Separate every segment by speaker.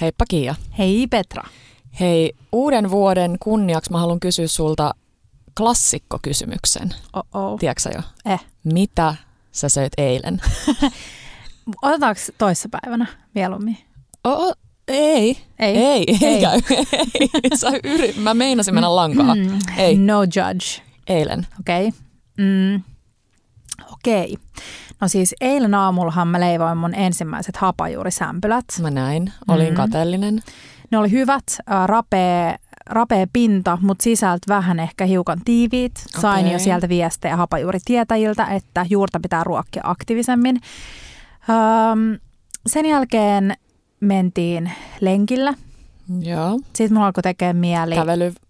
Speaker 1: Heippa Kiia.
Speaker 2: Hei Petra.
Speaker 1: Hei, uuden vuoden kunniaksi mä haluan kysyä sulta klassikkokysymyksen.
Speaker 2: Oh-oh.
Speaker 1: Tiedätkö jo?
Speaker 2: Eh.
Speaker 1: Mitä sä söit eilen?
Speaker 2: Otetaanko toissapäivänä mieluummin?
Speaker 1: Oh, ei.
Speaker 2: Ei.
Speaker 1: Ei, ei,
Speaker 2: Ei.
Speaker 1: käy. ei. Sä yrit, mä meinasin mennä lankaa.
Speaker 2: Mm,
Speaker 1: Ei.
Speaker 2: No judge.
Speaker 1: Eilen.
Speaker 2: Okei. Okay. Mm. Okei. No siis eilen aamullahan mä leivoin mun ensimmäiset hapajuurisämpylät.
Speaker 1: Mä näin. Olin
Speaker 2: Mm.
Speaker 1: kateellinen.
Speaker 2: Ne oli hyvät, äh, rapea, rapea pinta, mutta sisältä vähän ehkä hiukan tiiviit. Sain
Speaker 1: Okei.
Speaker 2: jo sieltä viestejä hapajuuritietäjiltä, että juurta pitää ruokkia aktiivisemmin. Öm, sen jälkeen mentiin lenkillä.
Speaker 1: Joo.
Speaker 2: Sitten mulla alkoi tekemään mieli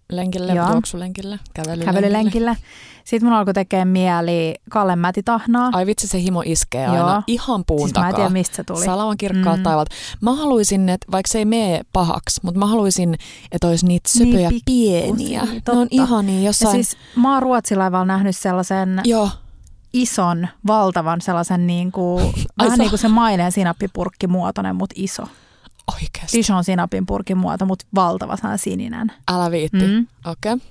Speaker 1: Kävelylenkille,
Speaker 2: Joo.
Speaker 1: juoksulenkille, kävelylenkille.
Speaker 2: kävelylenkillä. Sitten mulla alkoi tekemään mieli Kalle Mätitahnaa.
Speaker 1: Ai vitsi, se himo iskee
Speaker 2: Joo.
Speaker 1: aina ihan puun
Speaker 2: Siis mä en
Speaker 1: takaa.
Speaker 2: tiedä, mistä se tuli.
Speaker 1: Salaman kirkkaat
Speaker 2: Mm.
Speaker 1: taivalta. Mä haluaisin, että vaikka se ei mene pahaksi, mutta mä haluaisin, että olisi niitä söpöjä
Speaker 2: Niin
Speaker 1: pieniä.
Speaker 2: pikkusia,
Speaker 1: Ne on
Speaker 2: totta.
Speaker 1: ihania
Speaker 2: Ja
Speaker 1: jossain.
Speaker 2: siis mä oon Ruotsilaivalla nähnyt sellaisen
Speaker 1: Joo,
Speaker 2: ison, valtavan sellaisen niin kuin, vähän niin kuin se mainen sinappipurkki muotoinen, mutta iso.
Speaker 1: Oikeasti.
Speaker 2: Dijon sinapin purkin muoto, mutta valtava sininen.
Speaker 1: Älä viitti.
Speaker 2: Mm.
Speaker 1: Okei. Okay.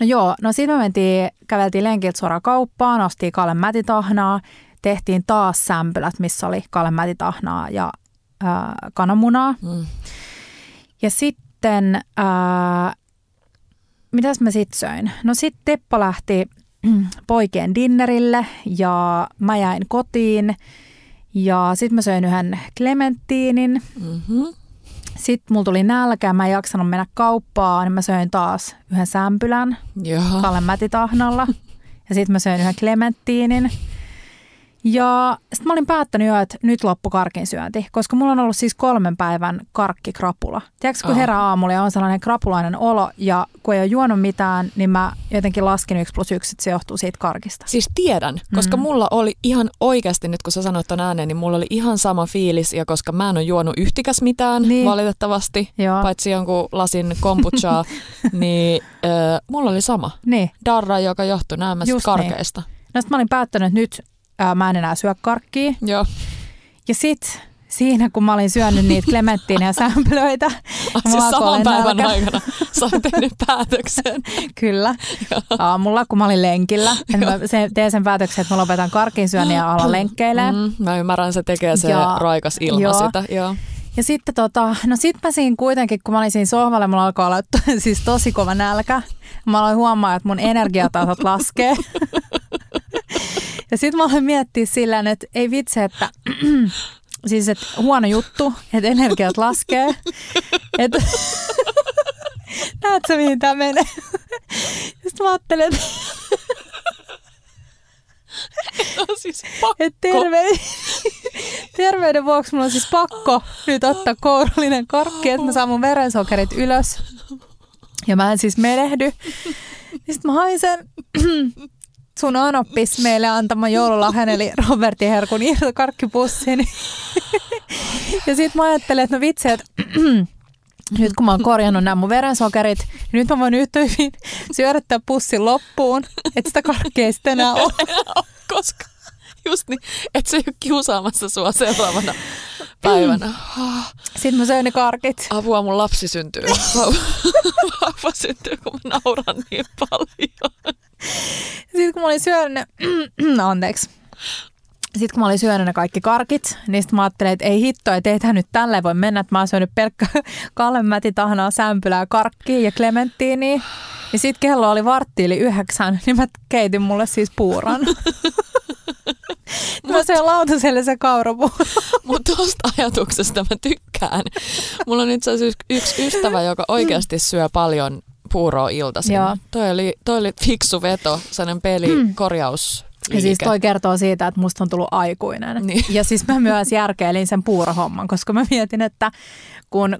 Speaker 2: No joo, no sitten me mentiin, käveltiin lenkiltä suoraan kauppaan, ostiin Kalle Mätitahnaa, tehtiin taas sämpylät, missä oli Kalle Mätitahnaa ja ää, kananmunaa.
Speaker 1: Mm.
Speaker 2: Ja sitten, ää, mitäs mä sit söin? No sitten Teppo lähti poikien dinnerille ja mä jäin kotiin. Ja sitten mä söin yhden klementtiinin.
Speaker 1: Mm-hmm.
Speaker 2: Sitten mulla tuli nälkä, mä en jaksanut mennä kauppaan, niin mä söin taas yhden sämpylän. Kalle Mätitahnalla. Ja sitten mä söin yhden klementtiinin. Ja sitten mä olin päättänyt jo, että nyt loppu karkin syönti, koska mulla on ollut siis kolmen päivän karkkikrapula. Tiedätkö, kun
Speaker 1: Oh.
Speaker 2: herää aamulla ja on sellainen krapulainen olo ja kun ei ole juonut mitään, niin mä jotenkin laskin yksi plus yksi, että se johtuu siitä karkista.
Speaker 1: Siis tiedän, koska
Speaker 2: Mm.
Speaker 1: mm. mulla oli ihan oikeasti, nyt kun sä sanoit ton ääneen, niin mulla oli ihan sama fiilis, ja koska mä en ole juonut yhtikäs mitään
Speaker 2: Niin.
Speaker 1: valitettavasti,
Speaker 2: Joo.
Speaker 1: paitsi jonkun lasin kombuchaa, niin äh, mulla oli sama.
Speaker 2: Niin.
Speaker 1: Darra, joka johtui näemmästä
Speaker 2: Just niin.
Speaker 1: karkeista.
Speaker 2: No sitten mä olin päättänyt, että nyt ää, mä en enää syö karkkia.
Speaker 1: Joo.
Speaker 2: Ja sitten siinä, kun mä olin syönyt niitä klementtiinejä ja sämpylöitä, mulla
Speaker 1: siis saman päivän
Speaker 2: nälkä.
Speaker 1: aikana sä oot tehnyt päätöksen.
Speaker 2: Kyllä. Aamulla, kun mä olin lenkillä. Et mä se, teen sen päätöksen, että mä lopetan karkin syönnin ja alan lenkkeilee. Mm.
Speaker 1: Mä ymmärrän, se tekee se
Speaker 2: Ja-
Speaker 1: raikas ilma
Speaker 2: joo.
Speaker 1: sitä. Joo.
Speaker 2: Ja sitten tota, no sit mä siinä kuitenkin, kun mä olin siinä sohvalla, mulla alkoi olla siis tosi kova nälkä. Mä aloin huomaa, että mun energiatasot laskee. Ja sitten mä aloin miettiä sillä että ei vitsi, että siis että huono juttu, että energiat laskee. Että näetkö mihin tämä menee? Sitten mä ajattelin, että
Speaker 1: On siis pakko.
Speaker 2: Et terveyden, terveyden vuoksi mulla on siis pakko nyt ottaa kourallinen karkki, että mä saan mun verensokerit ylös. Ja mä en siis menehdy. Sitten mä hain sen sun anoppis meille antama joululahjan, eli Robertin herkun irtokarkkipussin. Ja sitten mä ajattelin, että no vitsi, että nyt kun mä oon korjannut nämä mun verensokerit, niin nyt mä voin yhtä hyvin syödä tämän pussin loppuun, että sitä karkkia ei sitten enää ole.
Speaker 1: Koska just niin, että se ei ole kiusaamassa sua seuraavana päivänä.
Speaker 2: Sitten mä söin ne karkit.
Speaker 1: Apua, mun lapsi syntyy. Vauva syntyy, kun mä nauran niin paljon.
Speaker 2: Sitten kun mä olin syönyt ne, anteeksi. Sitten kun mä olin syönyt ne kaikki karkit, niin sitten mä ajattelin, että ei hitto, että ei tämä nyt tälleen voi mennä, että mä oon syönyt pelkkä Kalle Mätitahnaa, sämpylää, karkkia ja klementtiiniä. Ja sitten kello oli vartti yli yhdeksän, niin mä keitin mulle siis puuron. mä söin lautaselle se kaurapuuro.
Speaker 1: Mutta tuosta ajatuksesta mä tykkään. Mulla on itse asiassa yksi ystävä, joka oikeasti syö paljon puuroa iltaisin.
Speaker 2: Joo.
Speaker 1: Toi oli, toi oli fiksu veto, sellainen peli, mm. korjaus.
Speaker 2: Ja siis toi kertoo siitä, että musta on tullut aikuinen.
Speaker 1: Niin.
Speaker 2: Ja siis mä myös järkeilin sen puurohomman, koska mä mietin, että kun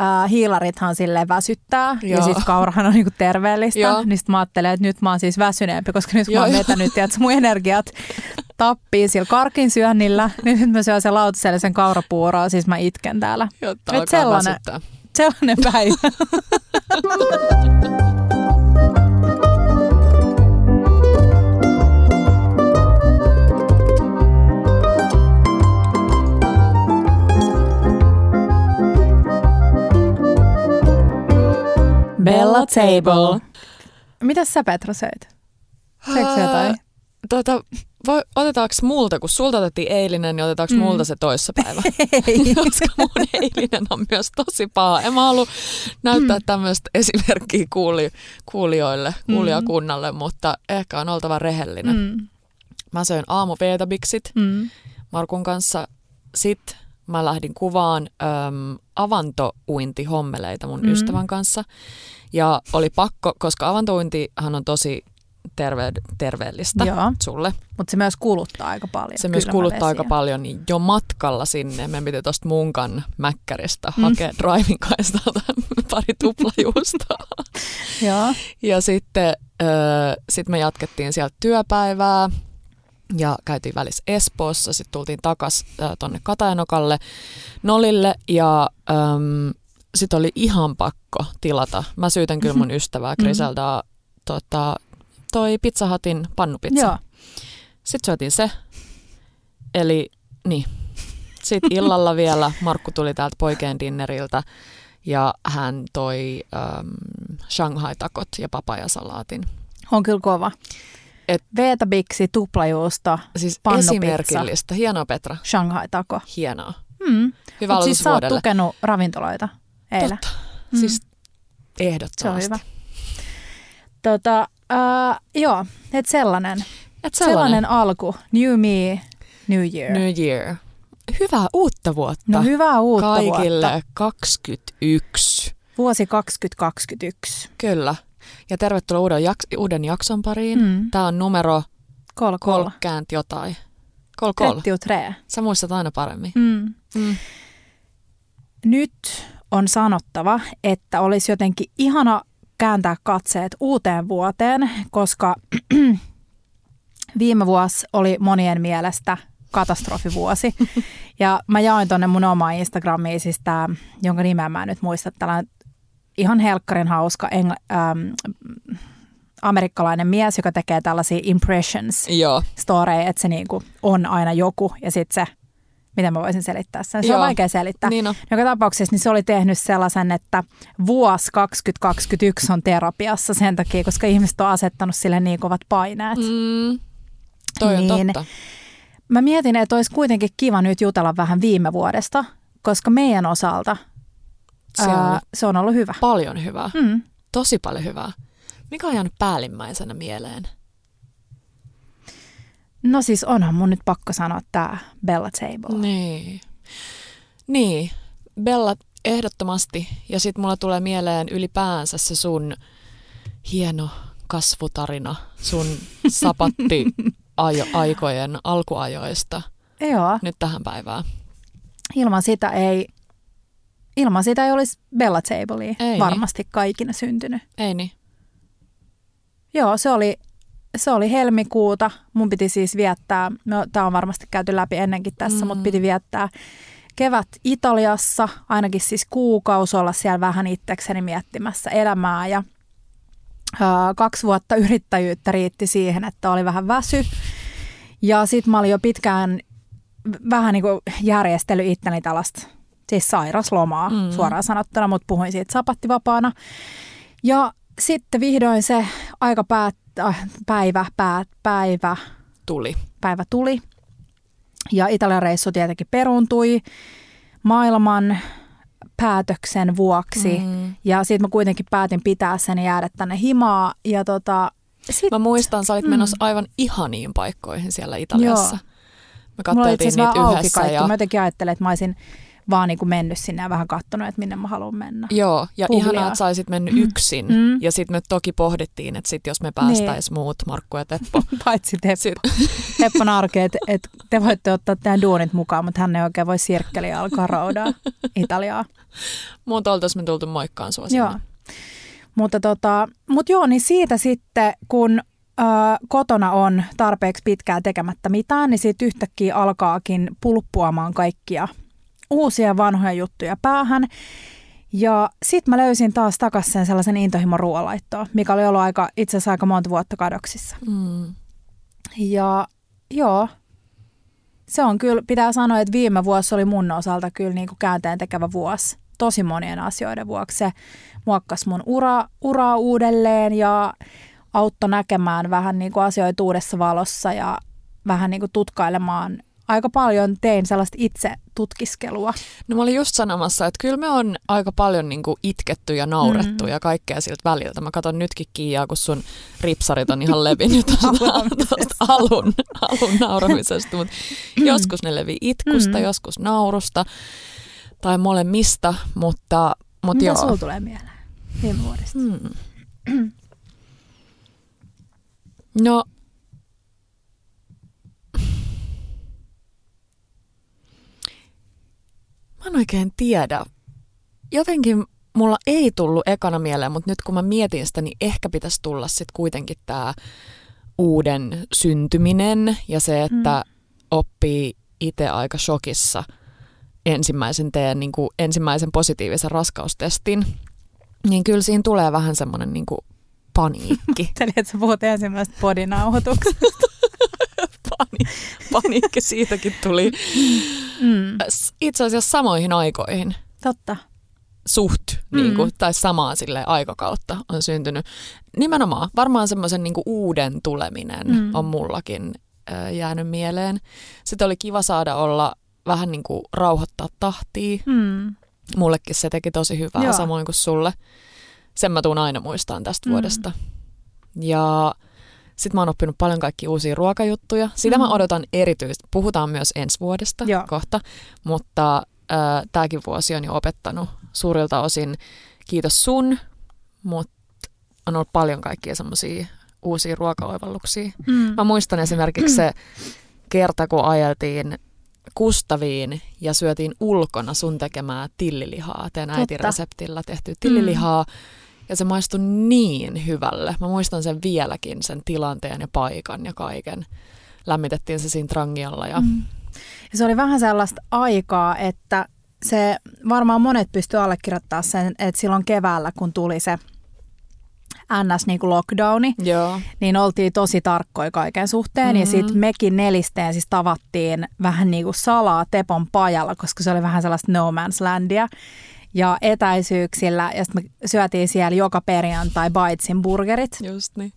Speaker 2: äh, hiilarithan sille väsyttää ja
Speaker 1: Joo.
Speaker 2: sitten kaurahan on niinku terveellistä,
Speaker 1: Joo.
Speaker 2: niin sit mä ajattelen, että nyt mä oon siis väsyneempi, koska nyt
Speaker 1: Joo,
Speaker 2: mä oon vetänyt, että mun energiat tappii sillä karkin syönnillä, niin nyt mä syön sen lautaselle sen kaurapuuroa, siis mä itken täällä.
Speaker 1: Jotta
Speaker 2: Et sellainen-
Speaker 1: väsyttää
Speaker 2: sellainen päivä. Bella Table. Mitä sä Petra söit? Se jotain?
Speaker 1: Tota, voi, otetaanko multa, kun sulta otettiin eilinen, niin otetaanko
Speaker 2: Mm.
Speaker 1: mm. multa se toissapäivä?
Speaker 2: Ei.
Speaker 1: Koska mun eilinen on myös tosi paha. En mä halua näyttää tämmöistä esimerkkiä kuuli, kuulijoille, kuulijakunnalle, mutta ehkä on oltava rehellinen. Mm.
Speaker 2: Mm.
Speaker 1: Mä söin aamu
Speaker 2: Mm.
Speaker 1: Markun kanssa. Sitten mä lähdin kuvaan äm, avantouintihommeleita mun
Speaker 2: Mm.
Speaker 1: mm. ystävän kanssa. Ja oli pakko, koska avantouintihan on tosi terve, terveellistä
Speaker 2: Joo,
Speaker 1: sulle.
Speaker 2: mutta se myös kuluttaa aika paljon.
Speaker 1: Se myös kuluttaa
Speaker 2: kylmävesiä.
Speaker 1: aika paljon, niin jo matkalla sinne meidän piti tuosta munkan mäkkäristä
Speaker 2: Mm.
Speaker 1: hakea driving kaistalta pari tuplajuustoa.
Speaker 2: Joo.
Speaker 1: ja sitten ö, sit me jatkettiin sieltä työpäivää ja käytiin välissä Espoossa. Sitten tultiin takas tonne Katajanokalle Nolille ja äm, sitten oli ihan pakko tilata. Mä syytän kyllä mun ystävää Griseldaa tota, toi Pizza Hutin pannupizza.
Speaker 2: Joo.
Speaker 1: Sitten syötiin se. Eli niin. Sitten illalla vielä Markku tuli täältä poikien dinneriltä ja hän toi ähm, Shanghai-takot ja papajasalaatin.
Speaker 2: On kyllä kova.
Speaker 1: Et-
Speaker 2: Veetabiksi, tuplajuusto,
Speaker 1: Siis
Speaker 2: Pannupizza.
Speaker 1: esimerkillistä. Hienoa Petra.
Speaker 2: Shanghai-tako.
Speaker 1: Hienoa.
Speaker 2: Mm.
Speaker 1: Hyvä
Speaker 2: Mut
Speaker 1: aloitus
Speaker 2: siis sä oot
Speaker 1: vuodelle.
Speaker 2: tukenut ravintoloita eilen.
Speaker 1: Totta.
Speaker 2: Mm.
Speaker 1: Siis
Speaker 2: Se on
Speaker 1: ehdottomasti.
Speaker 2: hyvä. Tota, uh, joo, et sellainen.
Speaker 1: Et
Speaker 2: sellainen.
Speaker 1: sellainen.
Speaker 2: alku. New me, new year.
Speaker 1: New Year. Hyvää uutta vuotta.
Speaker 2: No hyvää uutta
Speaker 1: Kaikille
Speaker 2: vuotta.
Speaker 1: 21.
Speaker 2: Vuosi 2021.
Speaker 1: Kyllä. Ja tervetuloa uuden, jaks- uuden jakson pariin.
Speaker 2: Mm.
Speaker 1: Tämä on numero
Speaker 2: Kol, kol.
Speaker 1: kolkäänt jotain. Kol kol.
Speaker 2: 33.
Speaker 1: Sä muistat aina paremmin.
Speaker 2: Mm.
Speaker 1: Mm.
Speaker 2: Nyt on sanottava, että olisi jotenkin ihana kääntää katseet uuteen vuoteen, koska viime vuosi oli monien mielestä katastrofivuosi. Ja mä jaoin tonne mun omaa Instagramiin, siis tää, jonka nimeä mä en nyt muista, tällainen ihan helkkarin hauska engl- ähm, amerikkalainen mies, joka tekee tällaisia impressions
Speaker 1: Joo.
Speaker 2: storeja, että se niinku on aina joku ja sitten se, miten mä voisin selittää sen, se on
Speaker 1: Joo.
Speaker 2: vaikea selittää.
Speaker 1: Niin on.
Speaker 2: Joka tapauksessa niin se oli tehnyt sellaisen, että vuosi 2021 on terapiassa sen takia, koska ihmiset on asettanut sille niin kovat paineet. Mm.
Speaker 1: Toi on
Speaker 2: Niin.
Speaker 1: totta.
Speaker 2: Mä mietin, että olisi kuitenkin kiva nyt jutella vähän viime vuodesta, koska meidän osalta
Speaker 1: Se on
Speaker 2: ää,
Speaker 1: ollut
Speaker 2: se on ollut hyvä.
Speaker 1: paljon hyvää.
Speaker 2: Mm.
Speaker 1: Tosi paljon hyvää. Mikä on jäänyt päällimmäisenä mieleen?
Speaker 2: No siis onhan mun nyt pakko sanoa tämä Bella Table.
Speaker 1: Niin. Niin. Bella ehdottomasti. Ja sitten mulla tulee mieleen ylipäänsä se sun hieno kasvutarina sun sapatti aikojen alkuajoista
Speaker 2: Joo,
Speaker 1: nyt tähän päivään.
Speaker 2: ilman sitä ei, ilman sitä ei olisi Bella Tablea
Speaker 1: Ei
Speaker 2: varmasti kaikina syntynyt.
Speaker 1: Ei niin?
Speaker 2: Joo, se oli, se oli helmikuuta. Mun piti siis viettää, no tämä on varmasti käyty läpi ennenkin tässä, mm. Mutta piti viettää kevät Italiassa, ainakin siis kuukausi olla siellä vähän itsekseni miettimässä elämää ja ää, kaksi vuotta yrittäjyyttä riitti siihen, että oli vähän väsy. Ja sitten mä olin jo pitkään vähän niin kuin järjestellyt itteni tällaista, siis sairaslomaa mm. Suoraan sanottuna, mutta puhuin siitä sapattivapaana. Ja sitten vihdoin se aika päät, äh, päivä, päät, päivä,
Speaker 1: Tuli.
Speaker 2: päivä tuli. Ja Italian reissu tietenkin peruuntui maailman päätöksen vuoksi. Mm. Ja sitten mä kuitenkin päätin pitää sen ja jäädä tänne himaa. Ja tota, sit,
Speaker 1: Mä muistan, sä olit
Speaker 2: Mm.
Speaker 1: menossa aivan ihaniin paikkoihin siellä Italiassa.
Speaker 2: Joo.
Speaker 1: Me katteltiin niitä yhdessä.
Speaker 2: kaikki.
Speaker 1: Ja,
Speaker 2: Mä jotenkin ajattelin, että mä olisin vaan niin kuin mennyt sinne ja vähän katsonut, että minne mä haluan mennä.
Speaker 1: joo, ja
Speaker 2: Googlia.
Speaker 1: ihanaa, että sä olisit mennyt yksin.
Speaker 2: Mm.
Speaker 1: Ja sitten me toki pohdittiin, että sit jos me päästäis muut, Markku ja Teppo.
Speaker 2: Paitsi Teppo.
Speaker 1: Sit,
Speaker 2: Teppo narki, että, että te voitte ottaa teidän duunit mukaan, mutta hän ei oikein voi sirkkeliä alkaa raudaa Italiaa.
Speaker 1: muut oltais me tultu moikkaan sua
Speaker 2: Joo.
Speaker 1: sinne.
Speaker 2: Mutta tota, mut joo, niin siitä sitten, kun ö, kotona on tarpeeksi pitkään tekemättä mitään, niin siitä yhtäkkiä alkaakin pulppuamaan kaikkia uusia vanhoja juttuja päähän. Ja sitten mä löysin taas takaisin sen sellaisen intohimon ruoanlaittoa, mikä oli ollut aika, itse asiassa aika monta vuotta kadoksissa.
Speaker 1: Mm.
Speaker 2: Ja joo, se on kyllä, pitää sanoa, että viime vuosi oli mun osalta kyllä niin kuin käänteen tekevä vuosi. tosi monien asioiden vuoksi. Se muokkasi mun ura, uraa uudelleen ja auttoi näkemään vähän niin kuin asioita uudessa valossa ja vähän niin kuin tutkailemaan aika paljon tein sellaista itse tutkiskelua.
Speaker 1: No mä olin just sanomassa, että kyllä me on aika paljon niin kuin itketty ja naurettu mm. ja kaikkea siltä väliltä. Mä katson nytkin Kiiaa, kun sun ripsarit on ihan levinnyt tuosta alun, alun nauramisesta. Mutta mm. joskus ne levii itkusta, mm. joskus naurusta tai molemmista, mutta, mutta
Speaker 2: Mitä
Speaker 1: joo.
Speaker 2: sulla tulee mieleen viime vuodesta?
Speaker 1: Hmm. No, mä en oikein tiedä. Jotenkin mulla ei tullut ekana mieleen, mutta nyt kun mä mietin sitä, niin ehkä pitäisi tulla sitten kuitenkin tämä uuden syntyminen ja se, että mm. oppii itse aika shokissa ensimmäisen teen, niin kuin ensimmäisen positiivisen raskaustestin, niin kyllä siinä tulee vähän semmoinen niin kuin paniikki.
Speaker 2: Eli että sä puhut ensimmäisestä podinauhoituksesta.
Speaker 1: Pani, paniikki siitäkin tuli.
Speaker 2: Mm.
Speaker 1: Itse asiassa samoihin aikoihin
Speaker 2: Totta.
Speaker 1: suht,
Speaker 2: Mm.
Speaker 1: niin kuin, tai samaa sille aikakautta on syntynyt. Nimenomaan, varmaan semmoisen niin uuden tuleminen
Speaker 2: Mm.
Speaker 1: mm. on mullakin ö, jäänyt mieleen. Sitten oli kiva saada olla vähän niin kuin rauhoittaa tahtia.
Speaker 2: Mm.
Speaker 1: Mullekin se teki tosi hyvää,
Speaker 2: Joo.
Speaker 1: Samoin kuin sulle. Sen mä tuun aina muistaan tästä
Speaker 2: Mm.
Speaker 1: mm. vuodesta. Ja sitten mä oon oppinut paljon kaikki uusia ruokajuttuja. Sitä
Speaker 2: Mm.
Speaker 1: mä odotan erityisesti. Puhutaan myös ensi vuodesta
Speaker 2: Joo.
Speaker 1: kohta, mutta äh, tämäkin vuosi on jo opettanut suurilta osin. Kiitos sun, mutta on ollut paljon kaikkia semmoisia uusia ruokaoivalluksia.
Speaker 2: Mm.
Speaker 1: Mä muistan esimerkiksi se kerta, kun ajeltiin Kustaviin ja syötiin ulkona sun tekemää tillilihaa, teidän äitin reseptillä tehtyä tillilihaa. Ja se maistui niin hyvälle. Mä muistan sen vieläkin, sen tilanteen ja paikan ja kaiken. Lämmitettiin se siinä trangialla ja
Speaker 2: Mm. Ja se oli vähän sellaista aikaa, että se varmaan monet pystyy allekirjoittamaan sen, että silloin keväällä, kun tuli se NS niin kuin lockdowni,
Speaker 1: joo.
Speaker 2: niin oltiin tosi tarkkoja kaiken suhteen. Mm-hmm. Ja sitten mekin nelisteen siis tavattiin vähän niin kuin salaa Tepon pajalla, koska se oli vähän sellaista no man's landia. Ja etäisyyksillä, ja sitten me syötiin siellä joka perjantai Baitsin burgerit.
Speaker 1: Just niin.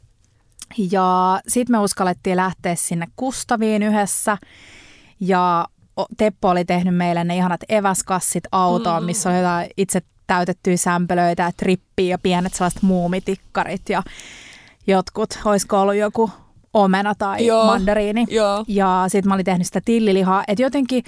Speaker 2: Ja sitten me uskallettiin lähteä sinne Kustaviin yhdessä. Ja Teppo oli tehnyt meille ne ihanat eväskassit autoon,
Speaker 1: Mm.
Speaker 2: missä oli jotain itse täytettyjä sämpelöitä ja trippiä ja pienet sellaiset muumitikkarit ja jotkut, olisiko ollut joku omena tai
Speaker 1: Joo.
Speaker 2: mandariini.
Speaker 1: Joo.
Speaker 2: Ja sitten mä olin tehnyt sitä tillilihaa, että jotenkin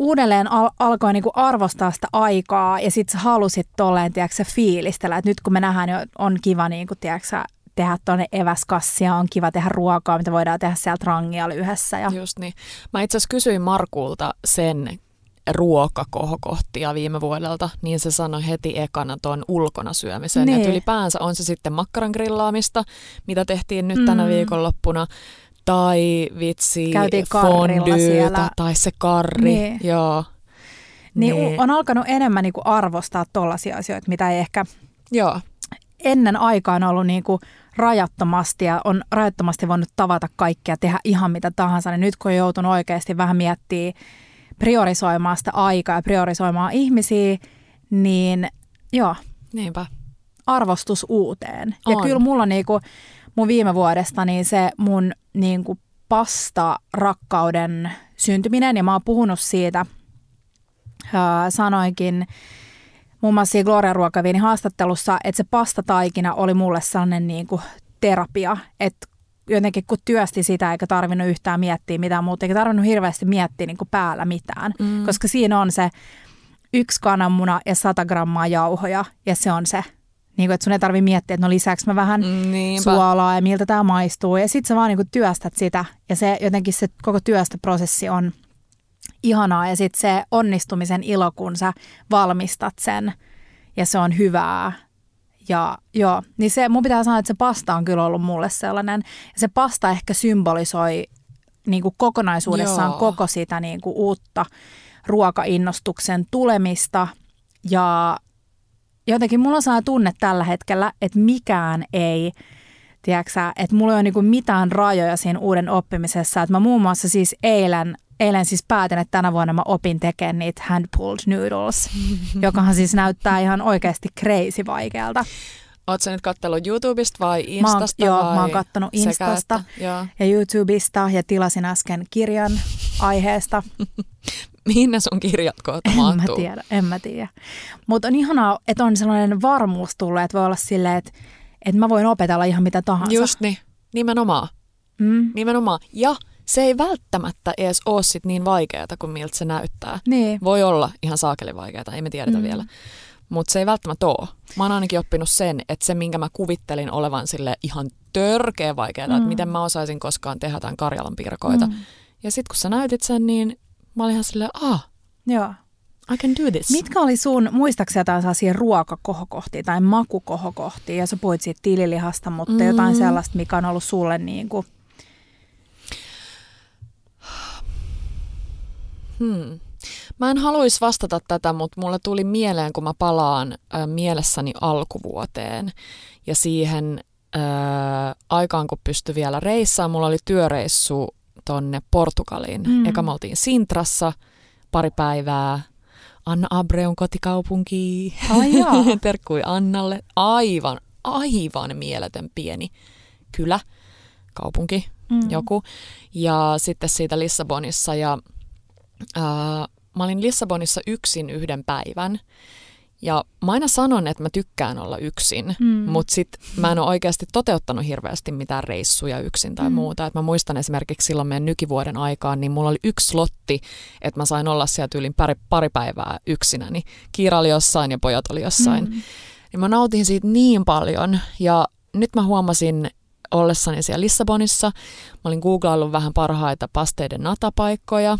Speaker 2: uudelleen al- alkoi niinku arvostaa sitä aikaa ja sitten sä halusit tolleen, tiedätkö, fiilistellä, että nyt kun me nähdään, niin on kiva niinku, tiedätkö, tehdä tuonne eväskassia, on kiva tehdä ruokaa, mitä voidaan tehdä sieltä rangialla yhdessä. Ja,
Speaker 1: Just niin. Mä itse asiassa kysyin Markulta sen ruokakohokohtia viime vuodelta, niin se sanoi heti ekana tuon ulkona syömisen.
Speaker 2: Niin.
Speaker 1: Että ylipäänsä on se sitten makkaran grillaamista, mitä tehtiin nyt tänä
Speaker 2: Mm.
Speaker 1: viikonloppuna, tai vitsi
Speaker 2: Käytiin
Speaker 1: fondyytä, tai se karri.
Speaker 2: Niin.
Speaker 1: Joo.
Speaker 2: niin, niin on alkanut enemmän niinku arvostaa tollaisia asioita, mitä ei ehkä
Speaker 1: Joo,
Speaker 2: ennen aikaan ollut niinku rajattomasti ja on rajattomasti voinut tavata kaikkea, tehdä ihan mitä tahansa, niin nyt kun on joutunut oikeasti vähän miettimään priorisoimaan sitä aikaa ja priorisoimaan ihmisiä, niin joo,
Speaker 1: niinpä.
Speaker 2: arvostus uuteen. Ja
Speaker 1: On.
Speaker 2: kyllä mulla niinku, mun viime vuodesta niin se mun niinku pasta rakkauden syntyminen, ja mä oon puhunut siitä, ää, sanoinkin muun muassa siinä Gloria Ruokaviinin haastattelussa, että se pastataikina oli mulle sellainen niinku terapia, että jotenkin kun työsti sitä eikä tarvinnut yhtään miettiä mitään muuta, eikä tarvinnut hirveästi miettiä niinku päällä mitään,
Speaker 1: Mm.
Speaker 2: koska siinä on se yksi kananmuna ja 100 grammaa jauhoja ja se on se. Niin kuin, että sun ei tarvitse miettiä, että no lisäksi mä vähän
Speaker 1: Niinpä.
Speaker 2: suolaa ja miltä tämä maistuu. Ja sitten sä vaan niin kuin työstät sitä ja se jotenkin se koko työstöprosessi on ihanaa ja sitten se onnistumisen ilo, kun sä valmistat sen ja se on hyvää. Ja joo, niin se, mun pitää sanoa, että se pasta on kyllä ollut mulle sellainen. Ja se pasta ehkä symbolisoi niin kuin kokonaisuudessaan
Speaker 1: Joo.
Speaker 2: koko sitä niin kuin uutta ruokainnostuksen tulemista. Ja jotenkin mulla on sellainen tunne tällä hetkellä, että mikään ei, tiedätkö sä, että mulla ei ole niinku mitään rajoja siinä uuden oppimisessa. Että mä muun muassa siis eilen eilen siis päätin, että tänä vuonna mä opin tekemään niitä hand pulled noodles, jokahan siis näyttää ihan oikeasti crazy vaikealta.
Speaker 1: Oletko nyt katsellut YouTubesta vai Instasta?
Speaker 2: Mä oon,
Speaker 1: vai
Speaker 2: joo, mä oon kattonut Instasta
Speaker 1: että,
Speaker 2: ja YouTubesta ja tilasin äsken kirjan aiheesta.
Speaker 1: Mihin ne sun kirjat kohta
Speaker 2: En
Speaker 1: mahtuu?
Speaker 2: mä tiedä, en mä tiedä. Mutta on ihanaa, että on sellainen varmuus tullut, että voi olla silleen, että, että mä voin opetella ihan mitä tahansa.
Speaker 1: Just niin, nimenomaan.
Speaker 2: Mm.
Speaker 1: Nimenomaan. Ja se ei välttämättä edes ole sit niin vaikeaa kuin miltä se näyttää.
Speaker 2: Niin.
Speaker 1: Voi olla ihan saakeli vaikeaa, ei me tiedetä
Speaker 2: Mm.
Speaker 1: vielä. Mutta se ei välttämättä ole. Mä oon ainakin oppinut sen, että se minkä mä kuvittelin olevan sille ihan törkeä vaikeaa, mm. Että miten mä osaisin koskaan tehdä jotain Karjalan pirkoita. Mm.
Speaker 2: Mm.
Speaker 1: Ja sitten kun sä näytit sen, niin mä olin ihan silleen, ah,
Speaker 2: Joo.
Speaker 1: I can do this.
Speaker 2: Mitkä oli sun, muistaakseni jotain sellaisia ruokakohokohtia tai makukohokohtia? Ja sä puhuit siitä tililihasta, mutta
Speaker 1: Mm.
Speaker 2: jotain sellaista, mikä on ollut sulle niin kuin,
Speaker 1: Hmm. Mä en haluaisi vastata tätä, mutta mulle tuli mieleen, kun mä palaan äh, mielessäni alkuvuoteen ja siihen äh, aikaan, kun pystyi vielä reissaan. Mulla oli työreissu tonne Portugaliin.
Speaker 2: Mm.
Speaker 1: Eka me oltiin Sintrassa pari päivää. Anna Abreun kotikaupunki.
Speaker 2: Ai.
Speaker 1: Terkkui Annalle. Aivan, aivan mieletön pieni kylä, kaupunki,
Speaker 2: mm.
Speaker 1: joku. Ja sitten siitä Lissabonissa ja ää, mä olin Lissabonissa yksin yhden päivän. Ja mä aina sanon, että mä tykkään olla yksin,
Speaker 2: Mm.
Speaker 1: mutta sit mä en ole oikeasti toteuttanut hirveästi mitään reissuja yksin tai
Speaker 2: Mm.
Speaker 1: muuta. Et mä muistan esimerkiksi silloin meidän nykivuoden aikaan, niin mulla oli yksi slotti, että mä sain olla siellä tyylin pari, pari päivää yksinäni. Kiira oli jossain ja pojat oli jossain.
Speaker 2: Mm.
Speaker 1: Niin mä nautin siitä niin paljon ja nyt mä huomasin ollessani siellä Lissabonissa, mä olin googlaillut vähän parhaita pasteiden natapaikkoja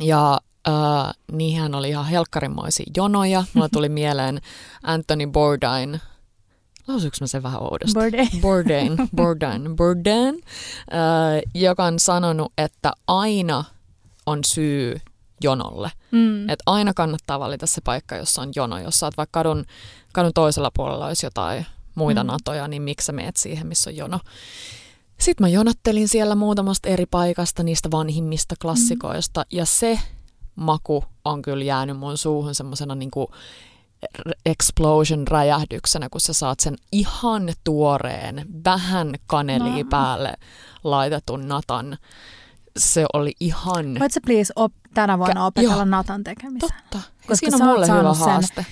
Speaker 1: ja äh, niihin oli ihan helkkarinmoisia jonoja. Mulla tuli mieleen Anthony Bourdain, lausuinko mä sen vähän oudosti?
Speaker 2: Birthday.
Speaker 1: Bourdain, Bourdain, Bourdain, äh, joka on sanonut, että aina on syy jonolle.
Speaker 2: Mm.
Speaker 1: Että aina kannattaa valita se paikka, jossa on jono. Jos sä oot vaikka kadun, kadun toisella puolella olisi jotain muita
Speaker 2: mm.
Speaker 1: natoja, niin miksi sä meet siihen, missä on jono. Sitten mä jonottelin siellä muutamasta eri paikasta, niistä vanhimmista klassikoista, mm. ja se maku on kyllä jäänyt mun suuhun semmoisena niinku r- explosion-räjähdyksenä, kun sä saat sen ihan tuoreen, vähän kanelia
Speaker 2: No.
Speaker 1: päälle laitetun natan. Se oli ihan...
Speaker 2: Voit sä please op, tänä vuonna opetella
Speaker 1: joo.
Speaker 2: natan tekemisen?
Speaker 1: Totta.
Speaker 2: Koska
Speaker 1: siinä on mulle hyvä
Speaker 2: saanut sen-
Speaker 1: haaste.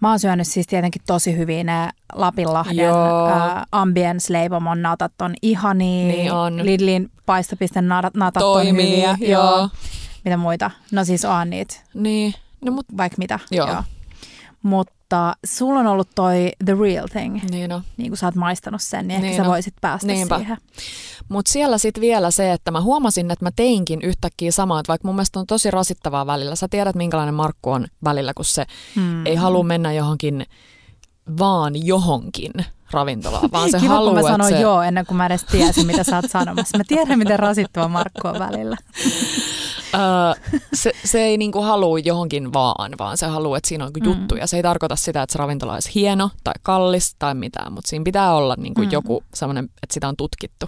Speaker 2: Mä oon syönyt siis tietenkin tosi hyvin ne Lapinlahden
Speaker 1: Joo.
Speaker 2: ä, Ambience leipomon natat on ihania.
Speaker 1: Niin on.
Speaker 2: Lidlin paistopiste natat, on hyviä.
Speaker 1: joo.
Speaker 2: Mitä muita? No siis on niitä,
Speaker 1: Niin, no mut
Speaker 2: vaikka mitä.
Speaker 1: Joo.
Speaker 2: Mutta sulla on ollut toi The Real Thing,
Speaker 1: niin no.
Speaker 2: niin kuin sä oot maistanut sen, niin ehkä
Speaker 1: Niin
Speaker 2: sä
Speaker 1: on.
Speaker 2: voisit päästä
Speaker 1: Niinpä.
Speaker 2: siihen.
Speaker 1: Mut siellä sitten vielä se, että mä huomasin, että mä teinkin yhtäkkiä samaa, että vaikka mun mielestä on tosi rasittavaa välillä. Sä tiedät, minkälainen Markku on välillä, kun se
Speaker 2: Hmm.
Speaker 1: ei halua mennä johonkin vaan johonkin ravintolaan, vaan se
Speaker 2: Kiva,
Speaker 1: haluaa,
Speaker 2: kun mä sanoin
Speaker 1: se...
Speaker 2: joo ennen kuin mä edes tiesin, mitä sä oot sanomassa. Mä tiedän, miten rasittava Markku on välillä.
Speaker 1: Öö, se, se ei niinku halua johonkin vaan, vaan se haluaa, että siinä on
Speaker 2: Mm.
Speaker 1: mm. juttu. Ja se ei tarkoita sitä, että se ravintola olisi hieno tai kallis tai mitään, mutta siinä pitää olla niinku
Speaker 2: Mm.
Speaker 1: joku sellainen, että sitä on tutkittu.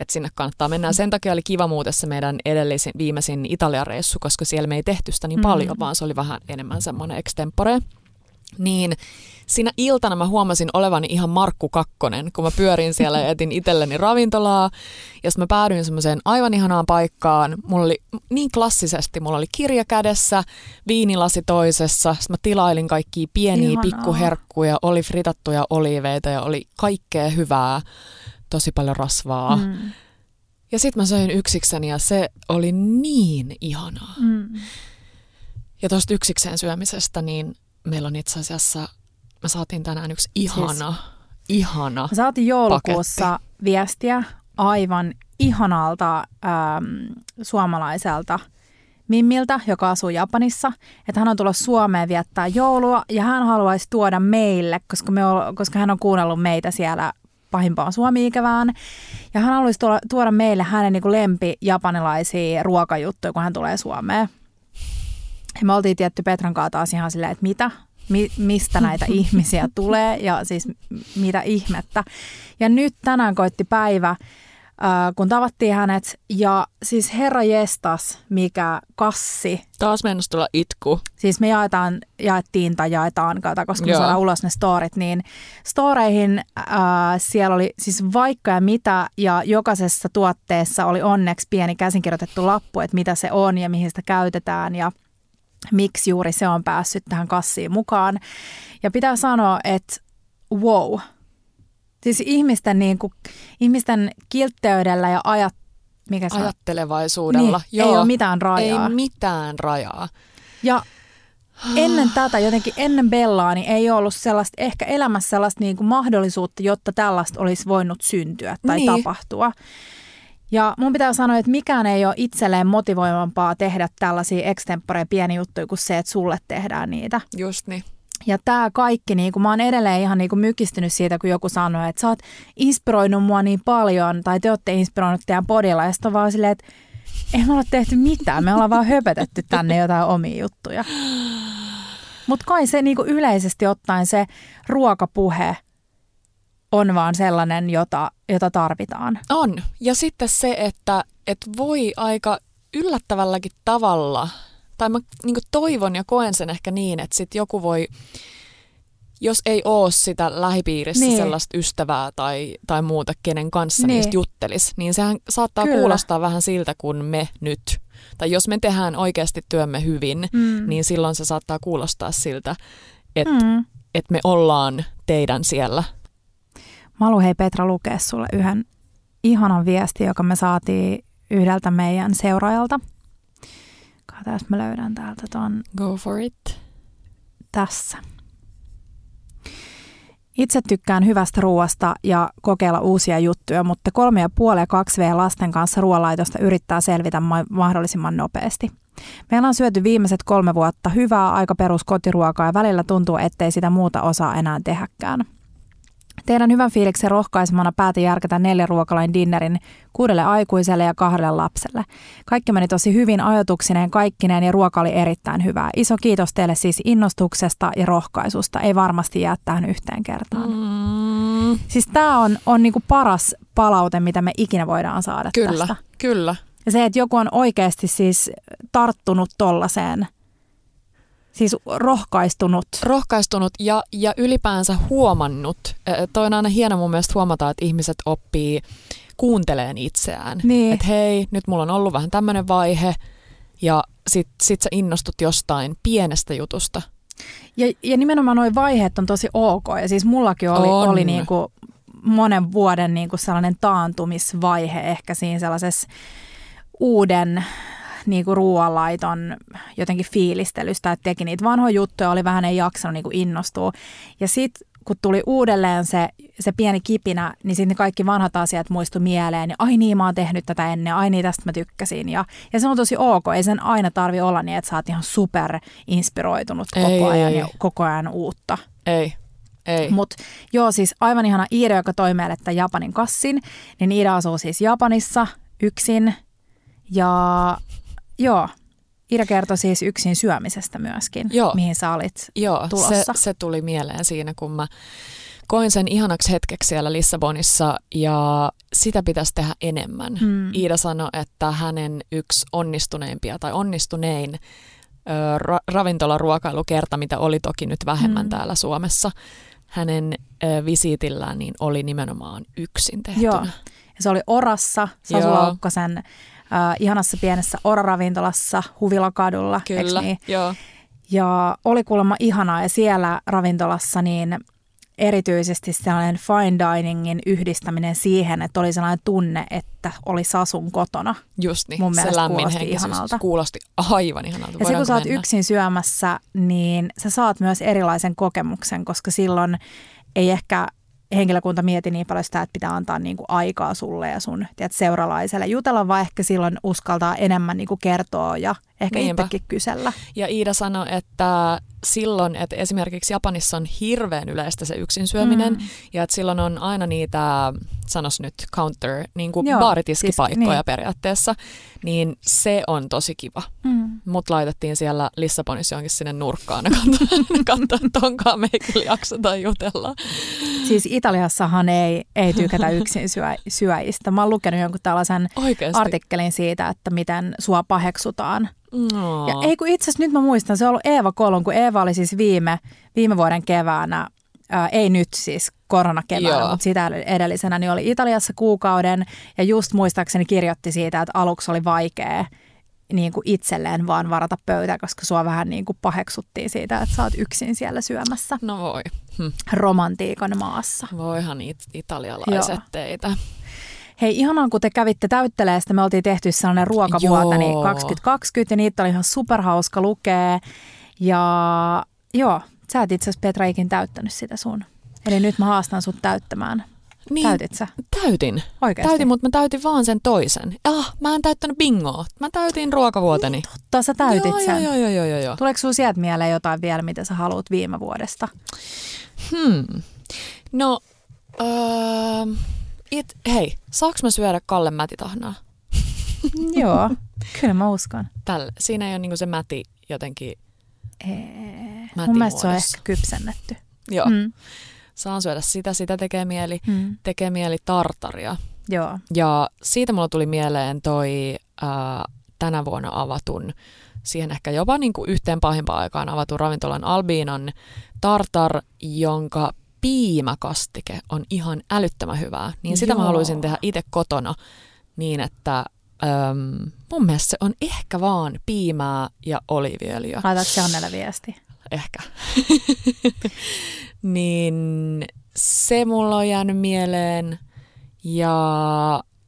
Speaker 1: Että sinne kannattaa mennä. Sen takia oli kiva muuten se meidän edellisin, viimeisin Italian reissu, koska siellä me ei tehty sitä niin
Speaker 2: Mm.
Speaker 1: paljon, vaan se oli vähän enemmän semmoinen extempore. Niin siinä iltana mä huomasin olevani ihan Markku Kakkonen, kun mä pyörin siellä ja etin itselleni ravintolaa. Ja sitten mä päädyin semmoiseen aivan ihanaan paikkaan. Mulla oli niin klassisesti, mulla oli kirja kädessä, viinilasi toisessa. Sitten mä tilailin kaikkia pieniä
Speaker 2: Ihanaa.
Speaker 1: pikkuherkkuja, oli fritattuja oliiveita ja oli kaikkea hyvää. Tosi paljon rasvaa. Mm. Ja sitten mä söin yksikseni ja se oli niin ihanaa.
Speaker 2: Mm.
Speaker 1: Ja tuosta yksikseen syömisestä, niin meillä on itse asiassa, me saatiin tänään yksi ihana, siis, ihana.
Speaker 2: Mä saatiin joulukuussa viestiä aivan ihanalta äm, suomalaiselta Mimmiltä, joka asuu Japanissa, että hän on tullut Suomeen viettää joulua ja hän haluaisi tuoda meille, koska, me ol, koska hän on kuunnellut meitä siellä pahimpaan suomi-ikävään. Ja hän haluaisi tuoda, tuoda meille hänen niin lempi japanilaisia ruokajuttuja, kun hän tulee Suomeen. Ja me oltiin tietty Petran kanssa taas ihan silleen, että mitä, mi, mistä näitä ihmisiä tulee ja siis mitä ihmettä. Ja nyt tänään koitti päivä, kun tavattiin hänet. Ja siis herra jestas, mikä kassi.
Speaker 1: Taas mennä tulla itku.
Speaker 2: Siis me jaetaan, jaettiin tai jaetaan, kata, koska me saadaan ulos ne storit, niin storeihin äh, siellä oli siis vaikka ja mitä, ja jokaisessa tuotteessa oli onneksi pieni käsinkirjoitettu lappu, että mitä se on ja mihin sitä käytetään, ja miksi juuri se on päässyt tähän kassiin mukaan. Ja pitää sanoa, että wow. Siis ihmisten, niin kuin, ihmisten kiltteydellä ja ajat,
Speaker 1: mikä se ajattelevaisuudella.
Speaker 2: Niin, Joo, ei ole mitään rajaa.
Speaker 1: Ei mitään rajaa.
Speaker 2: Ja ennen tätä, jotenkin ennen Bellaa, niin ei ollut sellaista, ehkä elämässä sellaista niin kuin mahdollisuutta, jotta tällaista olisi voinut syntyä tai niin. tapahtua. Ja mun pitää sanoa, että mikään ei ole itselleen motivoivampaa tehdä tällaisia extempore pieniä juttuja kuin se, että sulle tehdään niitä.
Speaker 1: Just niin.
Speaker 2: Ja tämä kaikki, niin kun mä oon edelleen ihan niin kuin mykistynyt siitä, kun joku sanoo, että sä oot inspiroinut mua niin paljon, tai te olette inspiroinut teidän podilla, ja sitten vaan silleen, että ei me olla tehty mitään, me ollaan vaan höpötetty tänne jotain omia juttuja. Mutta kai se niin yleisesti ottaen se ruokapuhe on vaan sellainen, jota, jota tarvitaan.
Speaker 1: On. Ja sitten se, että, että voi aika yllättävälläkin tavalla – tai mä niin toivon ja koen sen ehkä niin, että sit joku voi, jos ei ole sitä lähipiirissä niin. sellaista ystävää tai, tai muuta, kenen kanssa niin. niistä juttelis, niin sehän saattaa Kyllä. kuulostaa vähän siltä kuin me nyt. Tai jos me tehdään oikeasti työmme hyvin, mm. niin silloin se saattaa kuulostaa siltä, että mm. et me ollaan teidän siellä.
Speaker 2: Mä haluan hei Petra lukea sulle yhden ihanan viesti, joka me saatiin yhdeltä meidän seuraajalta – Katsotaan, mä löydän täältä ton.
Speaker 1: Go for it.
Speaker 2: Tässä. Itse tykkään hyvästä ruoasta ja kokeilla uusia juttuja, mutta kolme ja puoli ja kaksi V lasten kanssa ruoanlaitosta yrittää selvitä mahdollisimman nopeasti. Meillä on syöty viimeiset kolme vuotta hyvää aika perus kotiruokaa ja välillä tuntuu, ettei sitä muuta osaa enää tehäkään. Teidän hyvän fiiliksen rohkaisemana päätin järkätä neljä ruokalain dinnerin kuudelle aikuiselle ja kahdelle lapselle. Kaikki meni tosi hyvin ajatuksineen kaikkineen ja ruoka oli erittäin hyvää. Iso kiitos teille siis innostuksesta ja rohkaisusta. Ei varmasti jää tähän yhteen kertaan. Mm. Siis tämä on, on niinku paras palaute, mitä me ikinä voidaan saada
Speaker 1: kyllä,
Speaker 2: tästä.
Speaker 1: Kyllä,
Speaker 2: Ja se, että joku on oikeasti siis tarttunut tollaiseen – Siis rohkaistunut.
Speaker 1: Rohkaistunut ja, ja ylipäänsä huomannut. Toi on aina hieno mun mielestä huomata, että ihmiset oppii kuunteleen itseään.
Speaker 2: Niin.
Speaker 1: Että hei, nyt mulla on ollut vähän tämmöinen vaihe ja sit, sit sä innostut jostain pienestä jutusta.
Speaker 2: Ja, ja nimenomaan nuo vaiheet on tosi ok. Ja siis mullakin oli, on. oli niinku monen vuoden niinku sellainen taantumisvaihe ehkä siinä sellaisessa uuden niin kuin ruoanlaiton jotenkin fiilistelystä, että teki niitä vanhoja juttuja, oli vähän ei jaksanut niin kuin innostua. Ja sitten kun tuli uudelleen se, se pieni kipinä, niin sitten kaikki vanhat asiat muistu mieleen. Ja ai niin, mä oon tehnyt tätä ennen, ai niin, tästä mä tykkäsin. Ja, ja se on tosi ok, ei sen aina tarvi olla niin, että sä oot ihan super inspiroitunut koko ei, ajan ei. ja koko ajan uutta.
Speaker 1: Ei, ei.
Speaker 2: Mutta joo, siis aivan ihana Iida, joka toi meille tämän Japanin kassin, niin Iida asuu siis Japanissa yksin ja Joo. Ira kertoi siis yksin syömisestä myöskin, Joo. mihin sä olit
Speaker 1: Joo,
Speaker 2: tulossa.
Speaker 1: Se, se tuli mieleen siinä, kun mä koin sen ihanaksi hetkeksi siellä Lissabonissa ja sitä pitäisi tehdä enemmän. Hmm. Iida sanoi, että hänen yksi onnistuneimpia tai onnistunein ra- ravintolaruokailukerta, mitä oli toki nyt vähemmän hmm. täällä Suomessa, hänen ö, visiitillään niin oli nimenomaan yksin tehtynä.
Speaker 2: Joo. Ja se oli Orassa, Sasu Laukkasen äh, ihanassa pienessä Ora-ravintolassa Huvilakadulla.
Speaker 1: Kyllä,
Speaker 2: niin?
Speaker 1: joo.
Speaker 2: Ja oli kuulemma ihanaa ja siellä ravintolassa niin erityisesti sellainen fine diningin yhdistäminen siihen, että oli sellainen tunne, että oli Sasun kotona.
Speaker 1: Just niin,
Speaker 2: Mun
Speaker 1: se lämmin kuulosti ihanalta. kuulosti aivan ihanalta.
Speaker 2: Ja se kun sä oot yksin syömässä, niin sä saat myös erilaisen kokemuksen, koska silloin ei ehkä henkilökunta mieti niin paljon sitä, että pitää antaa niin kuin aikaa sulle ja sun tiedät, seuralaiselle jutella, vaan ehkä silloin uskaltaa enemmän niin kuin kertoa ja ehkä
Speaker 1: Niinpä.
Speaker 2: itsekin kysellä.
Speaker 1: Ja Iida sanoi, että silloin, että esimerkiksi Japanissa on hirveän yleistä se yksin syöminen,
Speaker 2: Mm.
Speaker 1: ja että silloin on aina niitä, sanos nyt counter, niin kuin
Speaker 2: Joo,
Speaker 1: baaritiskipaikkoja
Speaker 2: siis- niin.
Speaker 1: periaatteessa, niin se on tosi kiva.
Speaker 2: Mm.
Speaker 1: Mut laitettiin siellä Lissabonissa jonkin sinne nurkkaan ja katsoa, katsoa että onkaan me ei jakseta jutella.
Speaker 2: Siis Italiassahan ei, ei tykätä yksin syö, syöjistä. Mä oon lukenut jonkun tällaisen
Speaker 1: Oikeasti.
Speaker 2: artikkelin siitä, että miten sua paheksutaan.
Speaker 1: No.
Speaker 2: Ja ei kun itse asiassa nyt mä muistan, se on ollut Eeva Kolon, kun Eeva oli siis viime, viime vuoden keväänä, ää, ei nyt siis koronakeväänä,
Speaker 1: Joo.
Speaker 2: mutta sitä edellisenä, niin oli Italiassa kuukauden ja just muistaakseni kirjoitti siitä, että aluksi oli vaikea niin kuin itselleen vaan varata pöytä, koska sua vähän niin kuin paheksuttiin siitä, että sä oot yksin siellä syömässä
Speaker 1: No voi. Hm.
Speaker 2: romantiikan maassa.
Speaker 1: Voihan niitä italialaiset
Speaker 2: Joo.
Speaker 1: teitä.
Speaker 2: Hei, ihanaa kun te kävitte täyttelee sitä, me oltiin tehty sellainen ruokavuoteni
Speaker 1: Joo.
Speaker 2: 2020 ja niitä oli ihan superhauska lukea. Ja joo, sä et itse asiassa Petra ikin täyttänyt sitä sun. Eli nyt mä haastan sut täyttämään.
Speaker 1: Niin,
Speaker 2: Täytit sä?
Speaker 1: Täytin.
Speaker 2: Oikeasti?
Speaker 1: Täytin, mutta mä täytin vaan sen toisen. Ah, mä en täyttänyt bingoa. Mä täytin ruokavuoteni.
Speaker 2: Totta, sä täytit
Speaker 1: joo,
Speaker 2: sen.
Speaker 1: Joo, joo, joo, joo, joo.
Speaker 2: Tuleeko sun sieltä mieleen jotain vielä, mitä sä haluat viime vuodesta?
Speaker 1: Hmm. No, öö, it, hei, saaks mä syödä Kalle mätitahnaa?
Speaker 2: joo, kyllä mä uskon.
Speaker 1: Tällä. Siinä ei ole niinku se mäti jotenkin
Speaker 2: Ee, mun mielestä se on ehkä kypsennetty.
Speaker 1: Joo,
Speaker 2: Mm.
Speaker 1: saan syödä sitä, sitä tekee mieli.
Speaker 2: Mm.
Speaker 1: Tekee mieli tartaria.
Speaker 2: Joo.
Speaker 1: Ja siitä mulla tuli mieleen toi ää, tänä vuonna avatun, siihen ehkä jopa niin kuin yhteen pahimpaan aikaan avatun ravintolan Albinon tartar, jonka piimäkastike on ihan älyttömän hyvää. Niin sitä mä
Speaker 2: Joo.
Speaker 1: haluaisin tehdä itse kotona niin, että äm, mun mielestä se on ehkä vaan piimää ja oliiviöljyä.
Speaker 2: Laitatko Jannelle viesti?
Speaker 1: Ehkä. niin se mulla on jäänyt mieleen. Ja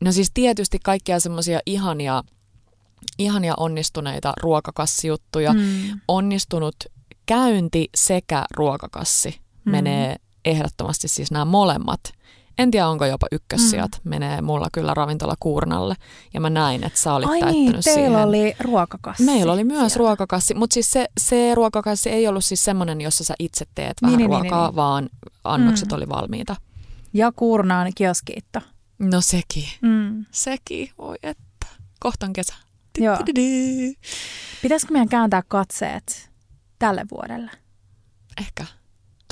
Speaker 1: no siis tietysti kaikkia semmoisia ihania, ihania onnistuneita ruokakassijuttuja. Mm. Onnistunut käynti sekä ruokakassi
Speaker 2: Mm.
Speaker 1: menee ehdottomasti siis nämä molemmat. En tiedä, onko jopa ykkössijat, mm. menee mulla kyllä ravintola Kuurnalle. Ja mä näin, että sä olit
Speaker 2: Ai
Speaker 1: täyttänyt
Speaker 2: niin, teillä
Speaker 1: siihen.
Speaker 2: oli ruokakassi.
Speaker 1: Meillä oli myös
Speaker 2: siellä.
Speaker 1: ruokakassi, mutta siis se, se ruokakassi ei ollut siis semmoinen, jossa sä itse teet
Speaker 2: Niin,
Speaker 1: vähän
Speaker 2: niin, niin,
Speaker 1: ruokaa,
Speaker 2: niin.
Speaker 1: vaan annokset
Speaker 2: Mm.
Speaker 1: oli valmiita.
Speaker 2: Ja Kuurnaan kioskiitto.
Speaker 1: No sekin,
Speaker 2: Mm.
Speaker 1: sekin, voi että. Kohta on kesä.
Speaker 2: Joo. Pitäisikö meidän kääntää katseet tälle vuodelle?
Speaker 1: Ehkä.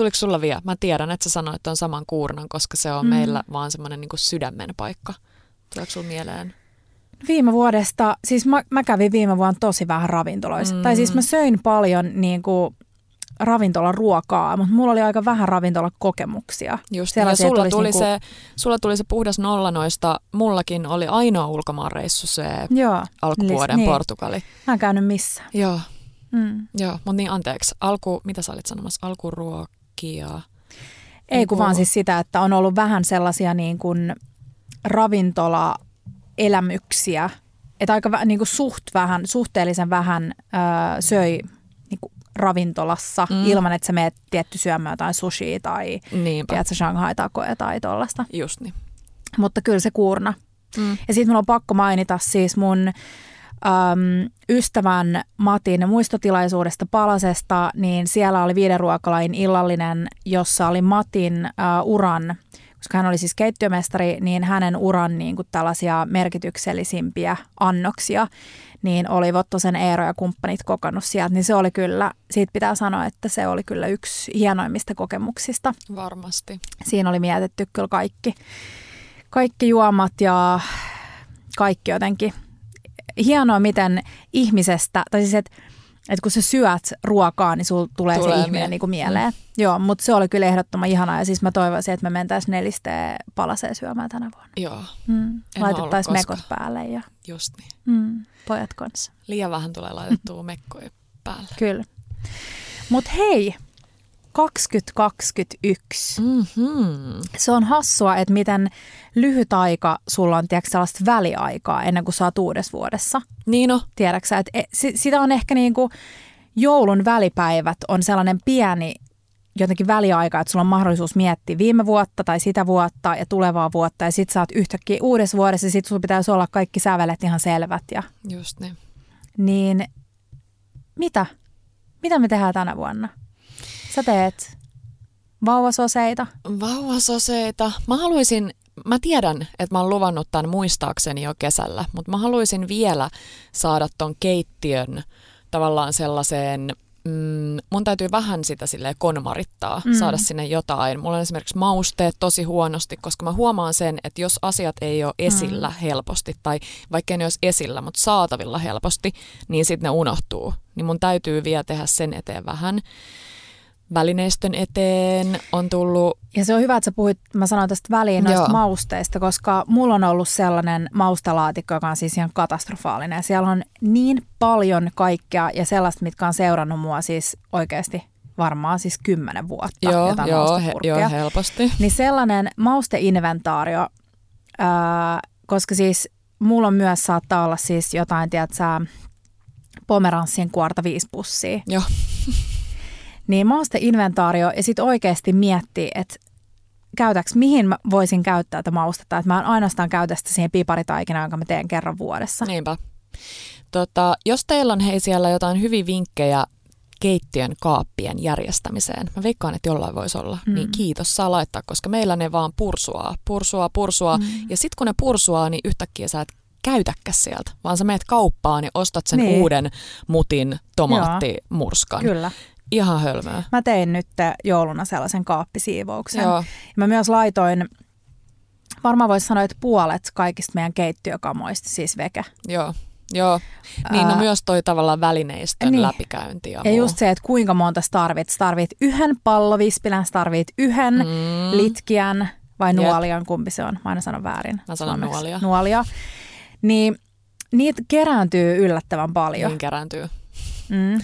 Speaker 1: Tuliko sulla vielä? Mä tiedän, että sä sanoit on saman kuurnan, koska se on
Speaker 2: Mm.
Speaker 1: mm. meillä vaan semmoinen niin sydämen paikka. Tuleeko sulla mieleen?
Speaker 2: Viime vuodesta, siis mä, mä kävin viime vuonna tosi vähän ravintoloissa. Mm. Tai siis mä söin paljon niin kuin ravintolaruokaa, mutta mulla oli aika vähän ravintolakokemuksia.
Speaker 1: Just,
Speaker 2: Sellaisia,
Speaker 1: ja sulla tuli,
Speaker 2: niinku-
Speaker 1: se, sulla tuli se puhdas nolla noista. Mullakin oli ainoa ulkomaanreissu se
Speaker 2: Joo,
Speaker 1: alkuvuoden
Speaker 2: niin.
Speaker 1: Portugali.
Speaker 2: mä en käynyt missään.
Speaker 1: Joo,
Speaker 2: Mm.
Speaker 1: Joo, mutta niin anteeksi. Alku, mitä sä olit sanomassa? Alkuruokia.
Speaker 2: Ei kun
Speaker 1: Niinku-
Speaker 2: vaan siis sitä, että on ollut vähän sellaisia niin kuin ravintolaelämyksiä, että aika niin kuin suht vähän, suhteellisen vähän öö, söi niin kuin ravintolassa mm. Ilman, että sä meet tietty syömään jotain sushia tai
Speaker 1: Niinpä,
Speaker 2: tiedätkö, Shanghai-takoja tai tollasta.
Speaker 1: just niin.
Speaker 2: Mutta kyllä se kuurna.
Speaker 1: Mm.
Speaker 2: Ja sitten mulla on pakko mainita siis mun äm, ystävän Matin muistotilaisuudesta Palasesta, niin siellä oli viiden ruokalain illallinen, jossa oli Matin äh, uran, koska hän oli siis keittiömestari, niin hänen uran niin kuin tällaisia merkityksellisimpiä annoksia, niin oli Vottosen Eero ja kumppanit kokannut sieltä, niin se oli kyllä, siitä pitää sanoa, että se oli kyllä yksi hienoimmista kokemuksista
Speaker 1: Varmasti.
Speaker 2: siinä oli mietitty kyllä kaikki, kaikki juomat ja kaikki jotenkin. Hienoa, miten ihmisestä, tai siis että et kun sä syöt ruokaa, niin sulla tulee,
Speaker 1: Tulee
Speaker 2: se ihminen niin kuin mieleen. Mm. Joo, mutta se oli kyllä ehdottoman ihanaa ja siis mä toivoisin, että me mentäisiin nelisteen palaseen syömään tänä vuonna.
Speaker 1: Joo,
Speaker 2: Mm. Laitettaisiin mekot päälle ja
Speaker 1: just niin.
Speaker 2: mm, pojat kanssa.
Speaker 1: Liian vähän tulee laitettua mekkoja päälle.
Speaker 2: Kyllä. Mutta hei, 2021.
Speaker 1: Mm-hmm.
Speaker 2: Se on hassua, että miten lyhyt aika sulla on tiedätkö, sellaista väliaikaa ennen kuin sä oot uudessa vuodessa.
Speaker 1: Niin no,
Speaker 2: Tiedätkö, että e- si- sitä on ehkä niin kuin joulun välipäivät on sellainen pieni jotenkin väliaika, että sulla on mahdollisuus miettiä viime vuotta tai sitä vuotta ja tulevaa vuotta ja sit sä oot yhtäkkiä uudessa vuodessa ja sit sulla pitäisi olla kaikki sävelet ihan selvät ja
Speaker 1: just niin.
Speaker 2: niin mitä? Mitä me tehdään tänä vuonna? Sä teet vauvasoseita.
Speaker 1: Vauvasoseita. Mä haluaisin, mä tiedän, että mä oon luvannut tämän muistaakseni jo kesällä, mutta mä haluaisin vielä saada ton keittiön tavallaan sellaiseen mm, mun täytyy vähän sitä sille konmarittaa, mm. saada sinne jotain. Mulla on esimerkiksi mausteet tosi huonosti, koska mä huomaan sen, että jos asiat ei ole esillä mm. helposti, tai vaikka ne olisi esillä, mutta saatavilla helposti, niin sitten ne unohtuu. Niin mun täytyy vielä tehdä sen eteen vähän välineistön eteen on tullut...
Speaker 2: Ja se on hyvä, että sä puhuit, mä sanoin tästä väliin noista Joo. mausteista, koska mulla on ollut sellainen maustalaatikko, joka on siis ihan katastrofaalinen. Siellä on niin paljon kaikkea ja sellaista, mitkä on seurannut mua siis oikeasti varmaan siis kymmenen vuotta.
Speaker 1: Joo, joo, he, joo, helposti.
Speaker 2: Niin sellainen mausteinventaario, ää, koska siis mulla on myös saattaa olla siis jotain, tiedätkö, Pomeranssien kuorta viisi pussia.
Speaker 1: Joo.
Speaker 2: Niin mausteinventaario ja sitten oikeasti miettii, että käytäks, mihin mä voisin käyttää tätä maustetta. Että mä en ainoastaan käytä sitä siihen piparitaikinaan, jonka mä teen kerran vuodessa.
Speaker 1: Niinpä. Tota, jos teillä on hei siellä jotain hyviä vinkkejä keittiön kaappien järjestämiseen. Mä veikkaan, että jollain voisi olla. Mm. Niin kiitos, saa laittaa, koska meillä ne vaan pursuaa, pursuaa, pursuaa. Mm. Ja sitten kun ne pursuaa, niin yhtäkkiä sä et käytäkään sieltä, vaan sä meet kauppaan ja ostat sen niin. uuden mutin tomaattimurskan.
Speaker 2: Joo, kyllä.
Speaker 1: Ihan hölmöä.
Speaker 2: Mä tein nyt jouluna sellaisen kaappisiivouksen. Joo. mä myös laitoin, varmaan voisi sanoa, että puolet kaikista meidän keittiökamoista, siis veke.
Speaker 1: Joo. Joo, niin no myös toi tavallaan välineistön niin. läpikäynti. Ja,
Speaker 2: ja just se, että kuinka monta tarvit. Tarvit yhden pallovispilän, tarvit yhden mm. litkiän vai nuolian, Jep. kumpi se on. Mä aina sanon väärin.
Speaker 1: Mä sanon Suomeksi. nuolia.
Speaker 2: Nuolia. Niin niitä kerääntyy yllättävän paljon.
Speaker 1: Niin kerääntyy. Mm.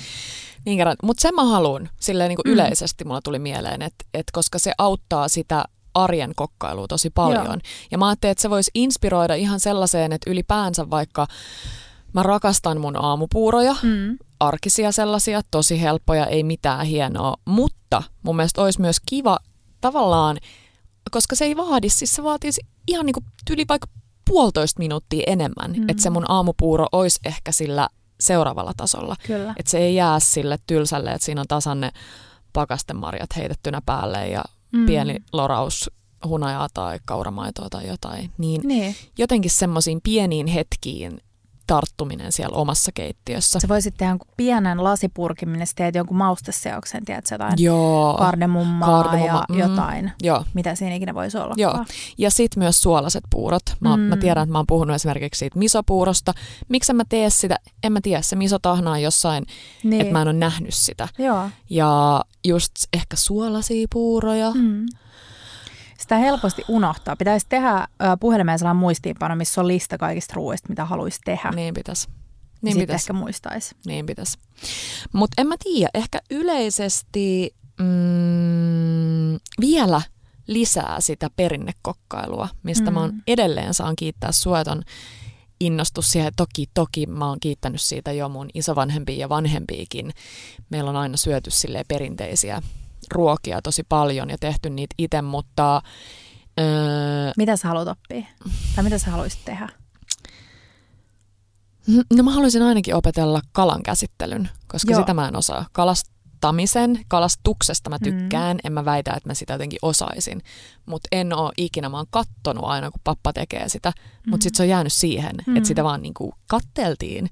Speaker 1: Niin kerran. Mutta sen mä haluan silleen niin kuin mm. yleisesti mulla tuli mieleen, että, että koska se auttaa sitä arjen kokkailua tosi paljon. Joo. Ja mä ajattelin, että se voisi inspiroida ihan sellaiseen, että ylipäänsä vaikka mä rakastan mun aamupuuroja, mm. arkisia sellaisia, tosi helppoja, ei mitään hienoa, mutta mun mielestä olisi myös kiva tavallaan, koska se ei vaadi, siis se vaatii ihan niin kuin yli vaikka puolitoista minuuttia enemmän, mm. että se mun aamupuuro olisi ehkä sillä seuraavalla tasolla.
Speaker 2: Kyllä.
Speaker 1: Että se ei jää sille tylsälle, että siinä on tasanne pakastemarjat heitettynä päälle ja mm. pieni loraus hunajaa tai kauramaitoa tai jotain. Niin, niin. jotenkin semmoisiin pieniin hetkiin tarttuminen siellä omassa keittiössä.
Speaker 2: Se voisit tehdä pienen lasipurkin, minne teet jonkun mausteseoksen, tiedätkö, jotain
Speaker 1: Joo,
Speaker 2: kardemummaa, kardemumma, ja mm, jotain, joo. mitä siinä ikinä voisi olla.
Speaker 1: Joo, ja sitten myös suolaset puurot. Mä, mm. mä tiedän, että mä oon puhunut esimerkiksi siitä misopuurosta. Miksi mä tee sitä? En mä tiedä, se misotahna on jossain, niin. että mä en ole nähnyt sitä.
Speaker 2: Joo.
Speaker 1: Ja just ehkä suolasia puuroja. Mm
Speaker 2: sitä helposti unohtaa. Pitäisi tehdä puhelimeen sellainen muistiinpano, missä on lista kaikista ruoista, mitä haluaisi tehdä.
Speaker 1: Niin pitäisi.
Speaker 2: Niin Sitten pitäisi. ehkä muistaisi.
Speaker 1: Niin pitäisi. Mutta en mä tiedä, ehkä yleisesti mm, vielä lisää sitä perinnekokkailua, mistä mm. mä oon mm. edelleen saan kiittää suoton innostus siihen. Toki, toki mä oon kiittänyt siitä jo mun isovanhempia ja vanhempiikin. Meillä on aina syöty sille perinteisiä ruokia tosi paljon ja tehty niitä itse, mutta...
Speaker 2: Öö, mitä sä haluat oppia? Tai mitä sä haluaisit tehdä?
Speaker 1: No mä haluaisin ainakin opetella kalan käsittelyn, koska Joo. sitä mä en osaa. Kalastamisen, kalastuksesta mä mm. tykkään, mm. en mä väitä, että mä sitä jotenkin osaisin. Mutta en oo ikinä, mä oon kattonut aina, kun pappa tekee sitä. Mm. Mutta sitten se on jäänyt siihen, mm. että sitä vaan niinku katteltiin.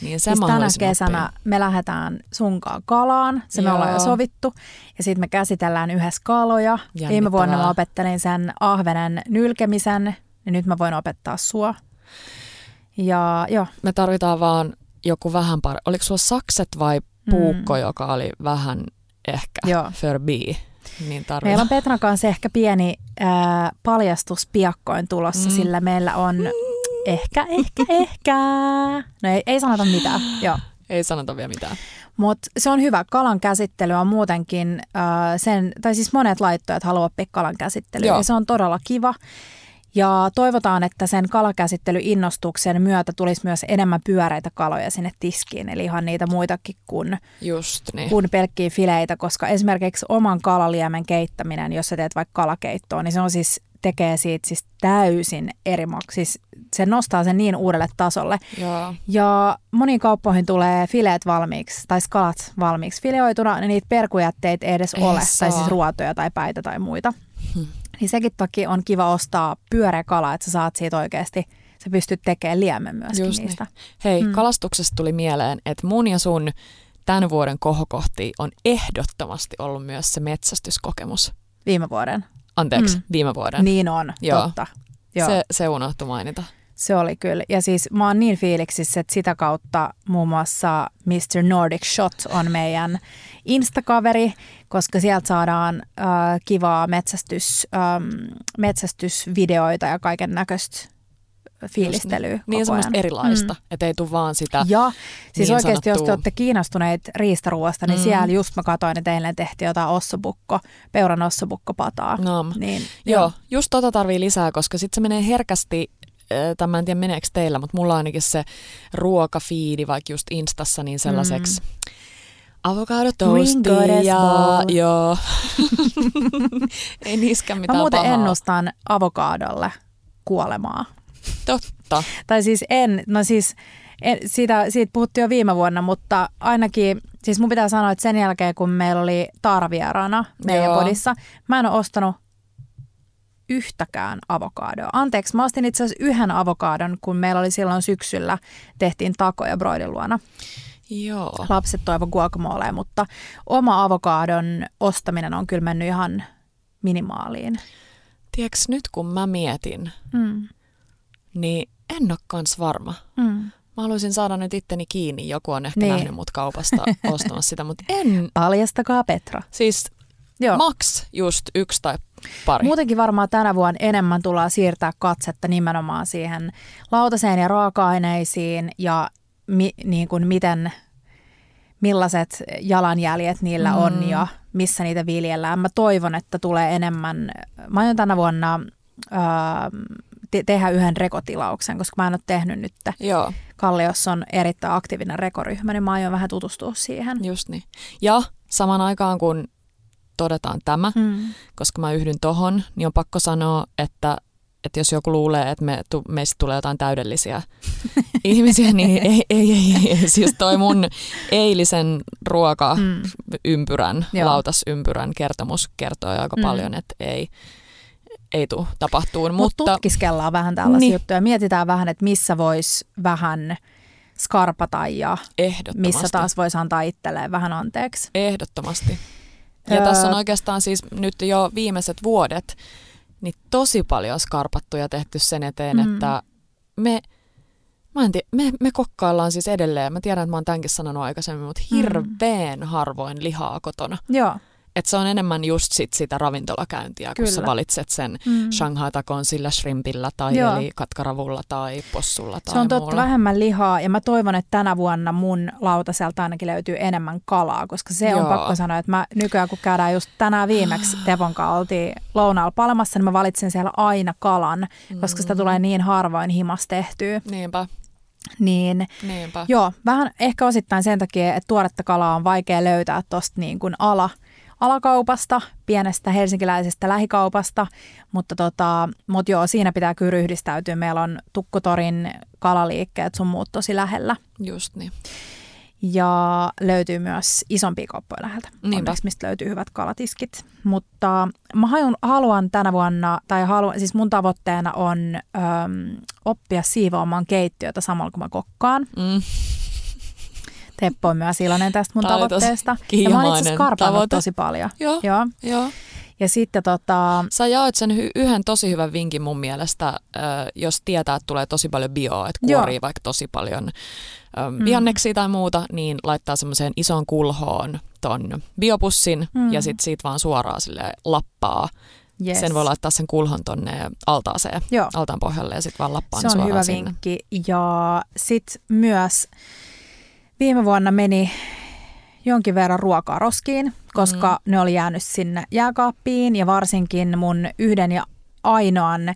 Speaker 1: Niin se siis
Speaker 2: tänä kesänä oppia. me lähdetään sunkaan kalaan, se Joo. me ollaan jo sovittu. Ja sitten me käsitellään yhdessä kaloja. Viime vuonna mä opettelin sen ahvenen nylkemisen, ja nyt mä voin opettaa sua. Ja jo.
Speaker 1: Me tarvitaan vaan joku vähän par... Oliko sulla sakset vai puukko, mm. joka oli vähän ehkä Joo. förbi? Niin
Speaker 2: meillä on Petran kanssa ehkä pieni äh, paljastus piakkoin tulossa, mm. sillä meillä on mm Ehkä, ehkä, ehkä. No ei, ei sanota mitään, joo.
Speaker 1: Ei sanota vielä mitään.
Speaker 2: Mutta se on hyvä. Kalan käsittely on muutenkin äh, sen, tai siis monet laittojat haluaa oppia kalan käsittelyä ja se on todella kiva. Ja toivotaan, että sen kalakäsittelyinnostuksen myötä tulisi myös enemmän pyöreitä kaloja sinne tiskiin, eli ihan niitä muitakin kuin,
Speaker 1: Just niin.
Speaker 2: kuin pelkkiä fileitä, koska esimerkiksi oman kalaliemen keittäminen, jos sä teet vaikka kalakeittoa, niin se on siis tekee siitä siis täysin eri siis se nostaa sen niin uudelle tasolle.
Speaker 1: Joo.
Speaker 2: Ja moniin kauppoihin tulee fileet valmiiksi, tai skalat valmiiksi fileoituna, niin niitä perkujätteitä ei edes
Speaker 1: Ei
Speaker 2: ole,
Speaker 1: saa.
Speaker 2: tai siis ruotoja tai päitä tai muita.
Speaker 1: Hmm.
Speaker 2: Niin sekin toki on kiva ostaa pyöreä kala, että sä saat siitä oikeasti, sä pystyt tekemään liemen myöskin
Speaker 1: Just niin.
Speaker 2: niistä.
Speaker 1: Hei,
Speaker 2: Mm.
Speaker 1: mm. kalastuksesta tuli mieleen, että mun ja sun tämän vuoden kohokohti on ehdottomasti ollut myös se metsästyskokemus.
Speaker 2: Viime vuoden.
Speaker 1: Anteeksi,
Speaker 2: Mm.
Speaker 1: viime vuoden.
Speaker 2: Niin on,
Speaker 1: Joo.
Speaker 2: totta. Joo.
Speaker 1: Se, se unohtui mainita.
Speaker 2: Se oli kyllä. Ja siis mä oon niin fiiliksissä, että sitä kautta muun muassa Mr. Nordic Shot on meidän Instakaveri, koska sieltä saadaan äh, kivaa metsästys, ähm, metsästysvideoita ja kaiken näköistä fiilistelyä
Speaker 1: Niin, niin
Speaker 2: ajan.
Speaker 1: semmoista erilaista, mm. että ei tule vaan sitä.
Speaker 2: Ja siis
Speaker 1: niin
Speaker 2: oikeasti, jos te
Speaker 1: sanottua-
Speaker 2: olette kiinnostuneita riistaruoasta, niin
Speaker 1: Mm.
Speaker 2: siellä just mä katsoin, että eilen tehtiin jotain ossobukko, peuran ossobukkopataa.
Speaker 1: No,
Speaker 2: Niin,
Speaker 1: Joo, just tota tarvii lisää, koska sitten se menee herkästi, tai mä en tiedä meneekö teillä, mutta mulla ainakin se ruokafiidi vaikka just Instassa niin sellaiseksi mm. avokado
Speaker 2: Green
Speaker 1: toasti
Speaker 2: goddess
Speaker 1: ja joo. Ei niiskään
Speaker 2: Mä
Speaker 1: mitään
Speaker 2: muuten
Speaker 1: pahaa.
Speaker 2: ennustan avokaadolle kuolemaa.
Speaker 1: Totta.
Speaker 2: Tai siis en, no siis en, siitä, siitä puhuttiin jo viime vuonna, mutta ainakin, siis mun pitää sanoa, että sen jälkeen kun meillä oli Taara meidän
Speaker 1: Joo.
Speaker 2: podissa, mä en ole ostanut yhtäkään avokadoa. Anteeksi, mä ostin itse asiassa yhden avokaadon, kun meillä oli silloin syksyllä, tehtiin takoja Broidin luona.
Speaker 1: Joo.
Speaker 2: Lapset toivo guacamole, mutta oma avokaadon ostaminen on kyllä mennyt ihan minimaaliin.
Speaker 1: Tiedätkö, nyt kun mä mietin,
Speaker 2: Mm.
Speaker 1: Niin en ole kans varma.
Speaker 2: Mm.
Speaker 1: Mä haluaisin saada nyt itteni kiinni. Joku on ehkä
Speaker 2: Niin.
Speaker 1: nähnyt mut kaupasta ostamassa sitä, mutta en.
Speaker 2: Paljastakaa Petra.
Speaker 1: Siis
Speaker 2: Joo.
Speaker 1: maks just yksi tai pari.
Speaker 2: Muutenkin varmaan tänä vuonna enemmän tullaan siirtää katsetta nimenomaan siihen lautaseen ja raaka-aineisiin ja mi, niin kuin miten, millaiset jalanjäljet niillä mm. on ja missä niitä viljellään. Mä toivon, että tulee enemmän. Mä aion tänä vuonna ää, te- tehdä yhden rekotilauksen, koska mä en ole tehnyt nyt.
Speaker 1: Joo.
Speaker 2: Kalliossa on erittäin aktiivinen rekoryhmä, niin mä aion vähän tutustua siihen.
Speaker 1: Just niin. Ja saman aikaan kun todetaan tämä,
Speaker 2: Mm.
Speaker 1: koska mä yhdyn tohon, niin on pakko sanoa, että, että jos joku luulee, että me, tu, meistä tulee jotain täydellisiä ihmisiä, niin ei, ei, ei, ei, ei. Siis toi mun eilisen ruokaympyrän,
Speaker 2: Mm. Joo.
Speaker 1: lautasympyrän kertomus kertoo aika
Speaker 2: mm.
Speaker 1: paljon, että ei, ei tule tapahtuun.
Speaker 2: Mutta
Speaker 1: Mutta
Speaker 2: tutkiskellaan vähän tällaisia
Speaker 1: Niin.
Speaker 2: juttuja. Mietitään vähän, että missä voisi vähän skarpata ja missä taas voisi antaa itselleen vähän anteeksi.
Speaker 1: Ehdottomasti. Ja
Speaker 2: Öö.
Speaker 1: tässä on oikeastaan siis nyt jo viimeiset vuodet niin tosi paljon skarpattu ja tehty sen eteen,
Speaker 2: Mm.
Speaker 1: mm. että me, mä en tiedä, me, me kokkaillaan siis edelleen, mä tiedän, että mä oon tämänkin sanonut aikaisemmin, mutta
Speaker 2: Mm.
Speaker 1: hirveän harvoin lihaa kotona.
Speaker 2: Joo.
Speaker 1: Että se on enemmän just sit sitä ravintolakäyntiä, kun
Speaker 2: Kyllä.
Speaker 1: sä valitset sen
Speaker 2: Mm.
Speaker 1: Shanghai-takon sillä shrimpillä tai
Speaker 2: Joo.
Speaker 1: eli katkaravulla tai possulla tai
Speaker 2: Se on totta
Speaker 1: muulla.
Speaker 2: vähemmän lihaa ja mä toivon, että tänä vuonna mun lautaselta ainakin löytyy enemmän kalaa, koska se on
Speaker 1: Joo.
Speaker 2: pakko sanoa, että mä nykyään kun käydään just tänään viimeksi Tepon kanssa oltiin lounaalla palamassa, niin mä valitsen siellä aina kalan, koska sitä
Speaker 1: Mm.
Speaker 2: tulee niin harvoin himas tehtyä.
Speaker 1: Niinpä,
Speaker 2: Niin
Speaker 1: niinpä.
Speaker 2: Joo, vähän ehkä osittain sen takia, että tuoretta kalaa on vaikea löytää tuosta niin kuin ala, alakaupasta, pienestä helsinkiläisestä lähikaupasta, mutta tota, mut joo, siinä pitää kyllä ryhdistäytyä. Meillä on Tukkutorin kalaliikkeet sun muut tosi lähellä
Speaker 1: Just niin.
Speaker 2: ja löytyy myös isompia kauppoja läheltä,
Speaker 1: Niinpä.
Speaker 2: onneksi, mistä löytyy hyvät kalatiskit. Mutta mä haluan, haluan tänä vuonna, tai haluan, siis mun tavoitteena on öm, oppia siivoamaan keittiötä samalla kun mä kokkaan.
Speaker 1: Mm.
Speaker 2: Teppo on myös iloinen tästä mun tavoitteesta. Ja mä oon itse
Speaker 1: tavoite.
Speaker 2: tosi paljon.
Speaker 1: Joo,
Speaker 2: Joo.
Speaker 1: joo.
Speaker 2: Ja sitten tota,
Speaker 1: Sä jaoit sen hy- yhden tosi hyvän vinkin mun mielestä, äh, jos tietää, että tulee tosi paljon bioa, että
Speaker 2: Joo.
Speaker 1: kuorii vaikka tosi paljon ähm,
Speaker 2: Mm.
Speaker 1: vihanneksia tai muuta, niin laittaa semmoiseen isoon kulhoon ton biopussin
Speaker 2: Mm.
Speaker 1: ja sitten siitä vaan suoraan sille lappaa.
Speaker 2: yes.
Speaker 1: Sen voi laittaa sen kulhon tonne altaaseen,
Speaker 2: Joo.
Speaker 1: altaan pohjalle ja sitten vaan lappaa
Speaker 2: Se on
Speaker 1: suoraan
Speaker 2: hyvä
Speaker 1: sinne.
Speaker 2: vinkki. Ja sitten myös viime vuonna meni jonkin verran ruokaa roskiin, koska mm. ne oli jäänyt sinne jääkaappiin ja varsinkin mun yhden ja ainoan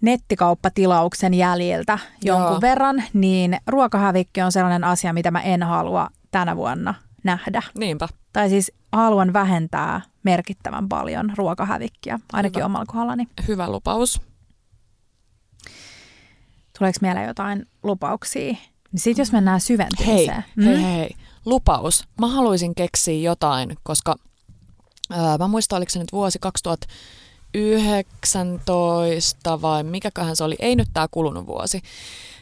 Speaker 2: nettikauppatilauksen jäljiltä jonkun
Speaker 1: Joo.
Speaker 2: verran, niin ruokahävikki on sellainen asia, mitä mä en halua tänä vuonna nähdä.
Speaker 1: Niinpä.
Speaker 2: Tai siis haluan vähentää merkittävän paljon ruokahävikkiä, ainakin
Speaker 1: Hyvä.
Speaker 2: omalla kohdallani.
Speaker 1: Hyvä lupaus.
Speaker 2: Tuleeko mieleen jotain lupauksia? Niin sitten jos mennään syventymiseen.
Speaker 1: hei, hei, hei. Lupaus. Mä haluaisin keksiä jotain, koska ää, mä muistan, oliko se nyt vuosi 2019 vai mikäköhän se oli, ei nyt tää kulunut vuosi,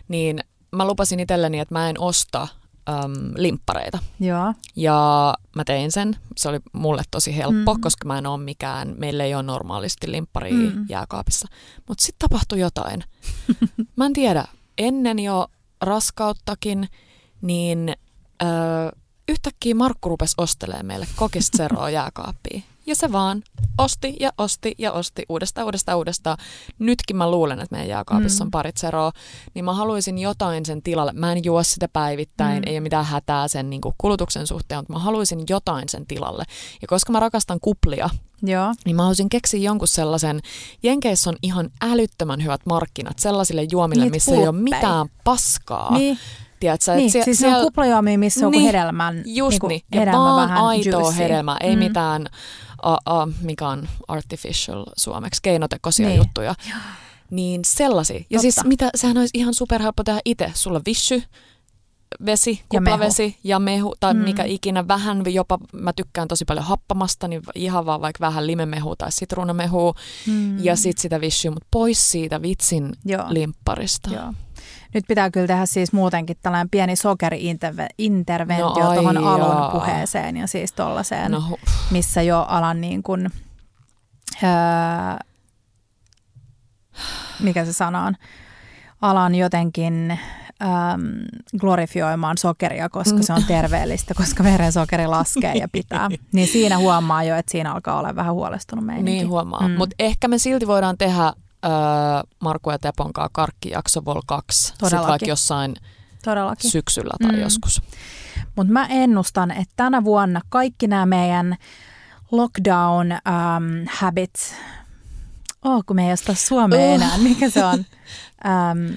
Speaker 1: niin mä lupasin itselleni, että mä en osta äm, limppareita.
Speaker 2: Joo.
Speaker 1: Ja mä tein sen. Se oli mulle tosi helppo,
Speaker 2: Mm.
Speaker 1: mm. koska mä en ole mikään, meillä ei ole normaalisti limppari
Speaker 2: Mm.
Speaker 1: mm. jääkaapissa. Mutta sitten tapahtui jotain. mä en tiedä, ennen jo raskauttakin, niin öö, yhtäkkiä Markku rupesi ostelemaan meille kokista seroa jääkaappiin. Ja se vaan osti ja osti ja osti uudestaan, uudestaan, uudestaan. Nytkin mä luulen, että meidän jääkaapissa
Speaker 2: Mm.
Speaker 1: on parit seroa, niin mä haluaisin jotain sen tilalle. Mä en juo sitä päivittäin,
Speaker 2: Mm.
Speaker 1: ei ole mitään hätää sen niin kuin kulutuksen suhteen, mutta mä haluaisin jotain sen tilalle. Ja koska mä rakastan kuplia,
Speaker 2: Joo.
Speaker 1: niin mä haluaisin keksiä jonkun sellaisen, Jenkeissä on ihan älyttömän hyvät markkinat sellaisille juomille,
Speaker 2: Niitä
Speaker 1: missä ei ole
Speaker 2: pulppeja.
Speaker 1: mitään paskaa.
Speaker 2: Niin,
Speaker 1: Tiedätkö,
Speaker 2: niin.
Speaker 1: sie-
Speaker 2: siis se on
Speaker 1: siellä-
Speaker 2: kuplajuomia, missä on
Speaker 1: Niin,
Speaker 2: niin, hedelmän,
Speaker 1: Just
Speaker 2: niinku
Speaker 1: niin, ja
Speaker 2: hedelmä
Speaker 1: vaan
Speaker 2: vähän
Speaker 1: aitoa
Speaker 2: juicy.
Speaker 1: hedelmää, ei
Speaker 2: Mm.
Speaker 1: mitään, uh, uh, mikä on artificial suomeksi, keinotekoisia
Speaker 2: Niin.
Speaker 1: juttuja. Niin sellaisia. Ja
Speaker 2: Totta.
Speaker 1: siis mitä, sehän olisi ihan superhelppo tehdä itse. Sulla vissy, vesi,
Speaker 2: Ja mehu.
Speaker 1: kuplavesi ja mehu tai
Speaker 2: Mm.
Speaker 1: mikä ikinä. Vähän jopa, mä tykkään tosi paljon happamasta, niin ihan vaan vaikka vähän limemehua tai sitruunamehua
Speaker 2: Mm.
Speaker 1: ja sitten sitä vissyä, mutta pois siitä vitsin
Speaker 2: Joo.
Speaker 1: limpparista.
Speaker 2: Joo. Nyt pitää kyllä tehdä siis muutenkin tällainen pieni sokeri-interventio
Speaker 1: No
Speaker 2: tuohon alun puheeseen ja siis tollaiseen,
Speaker 1: No,
Speaker 2: missä jo alan niin kuin, öö, mikä se sana on, alan jotenkin äm, glorifioimaan sokeria, koska se on terveellistä, koska verensokeri laskee ja pitää. Niin siinä huomaa jo, että siinä alkaa olla vähän huolestunut meininki.
Speaker 1: Niin huomaa.
Speaker 2: Mm.
Speaker 1: Mm. Mutta ehkä me silti voidaan tehdä öö, Markku ja Tepon kanssa karkkijakso Vol 2. Sitten
Speaker 2: Todellakin.
Speaker 1: vaikka jossain
Speaker 2: Todellakin.
Speaker 1: syksyllä tai
Speaker 2: Mm.
Speaker 1: joskus.
Speaker 2: Mutta mä ennustan, että tänä vuonna kaikki nämä meidän lockdown um, habits, oh kun me ei osta suomea
Speaker 1: Uh.
Speaker 2: enää, mikä se on? Um,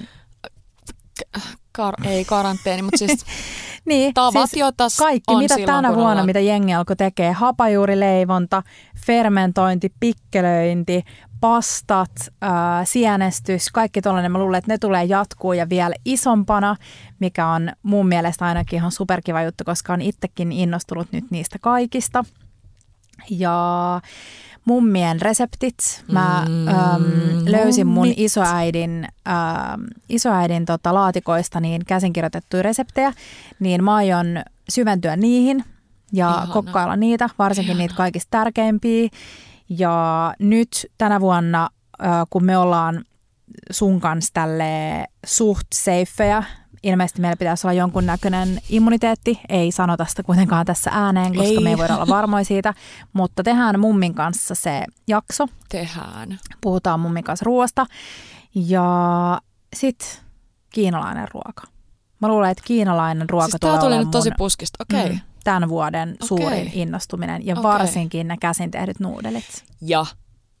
Speaker 1: Kar- ei karanteeni, mutta siis
Speaker 2: niin,
Speaker 1: tavat,
Speaker 2: siis
Speaker 1: joita
Speaker 2: kaikki,
Speaker 1: on
Speaker 2: mitä
Speaker 1: silloin,
Speaker 2: tänä vuonna,
Speaker 1: ollaan-
Speaker 2: mitä jengi alkoi tekee, hapajuurileivonta, fermentointi, pikkelöinti, pastat, ää, sienestys, kaikki tollainen. Mä luulen, että ne tulee jatkuu ja vielä isompana, mikä on mun mielestä ainakin ihan superkiva juttu, koska on itsekin innostunut nyt niistä kaikista. Ja mummien reseptit. Mä
Speaker 1: Mm,
Speaker 2: äm, löysin mun
Speaker 1: mummit.
Speaker 2: isoäidin, äm, isoäidin tota, laatikoista niin käsinkirjoitettuja reseptejä, niin mä aion syventyä niihin ja
Speaker 1: Ihana.
Speaker 2: Ihana. kokkailla niitä, varsinkin niitä kaikista tärkeimpiä. Ja nyt tänä vuonna, kun me ollaan sun kanssa tälle suht safeja, ilmeisesti meillä pitäisi olla jonkunnäköinen immuniteetti. Ei sanota sitä kuitenkaan tässä ääneen, koska
Speaker 1: Ei.
Speaker 2: me ei voida olla varmoja siitä. Mutta tehdään mummin kanssa se jakso.
Speaker 1: tehdään.
Speaker 2: Puhutaan mummin kanssa ruoasta. Ja sitten kiinalainen ruoka. Mä luulen, että kiinalainen ruoka
Speaker 1: Siis
Speaker 2: tulee
Speaker 1: tää tuli nyt tosi
Speaker 2: mun,
Speaker 1: puskista. Okei. Okay.
Speaker 2: mm, tämän vuoden
Speaker 1: Okei.
Speaker 2: suurin innostuminen. Ja
Speaker 1: Okei.
Speaker 2: varsinkin ne käsin tehdyt nuudelit.
Speaker 1: Ja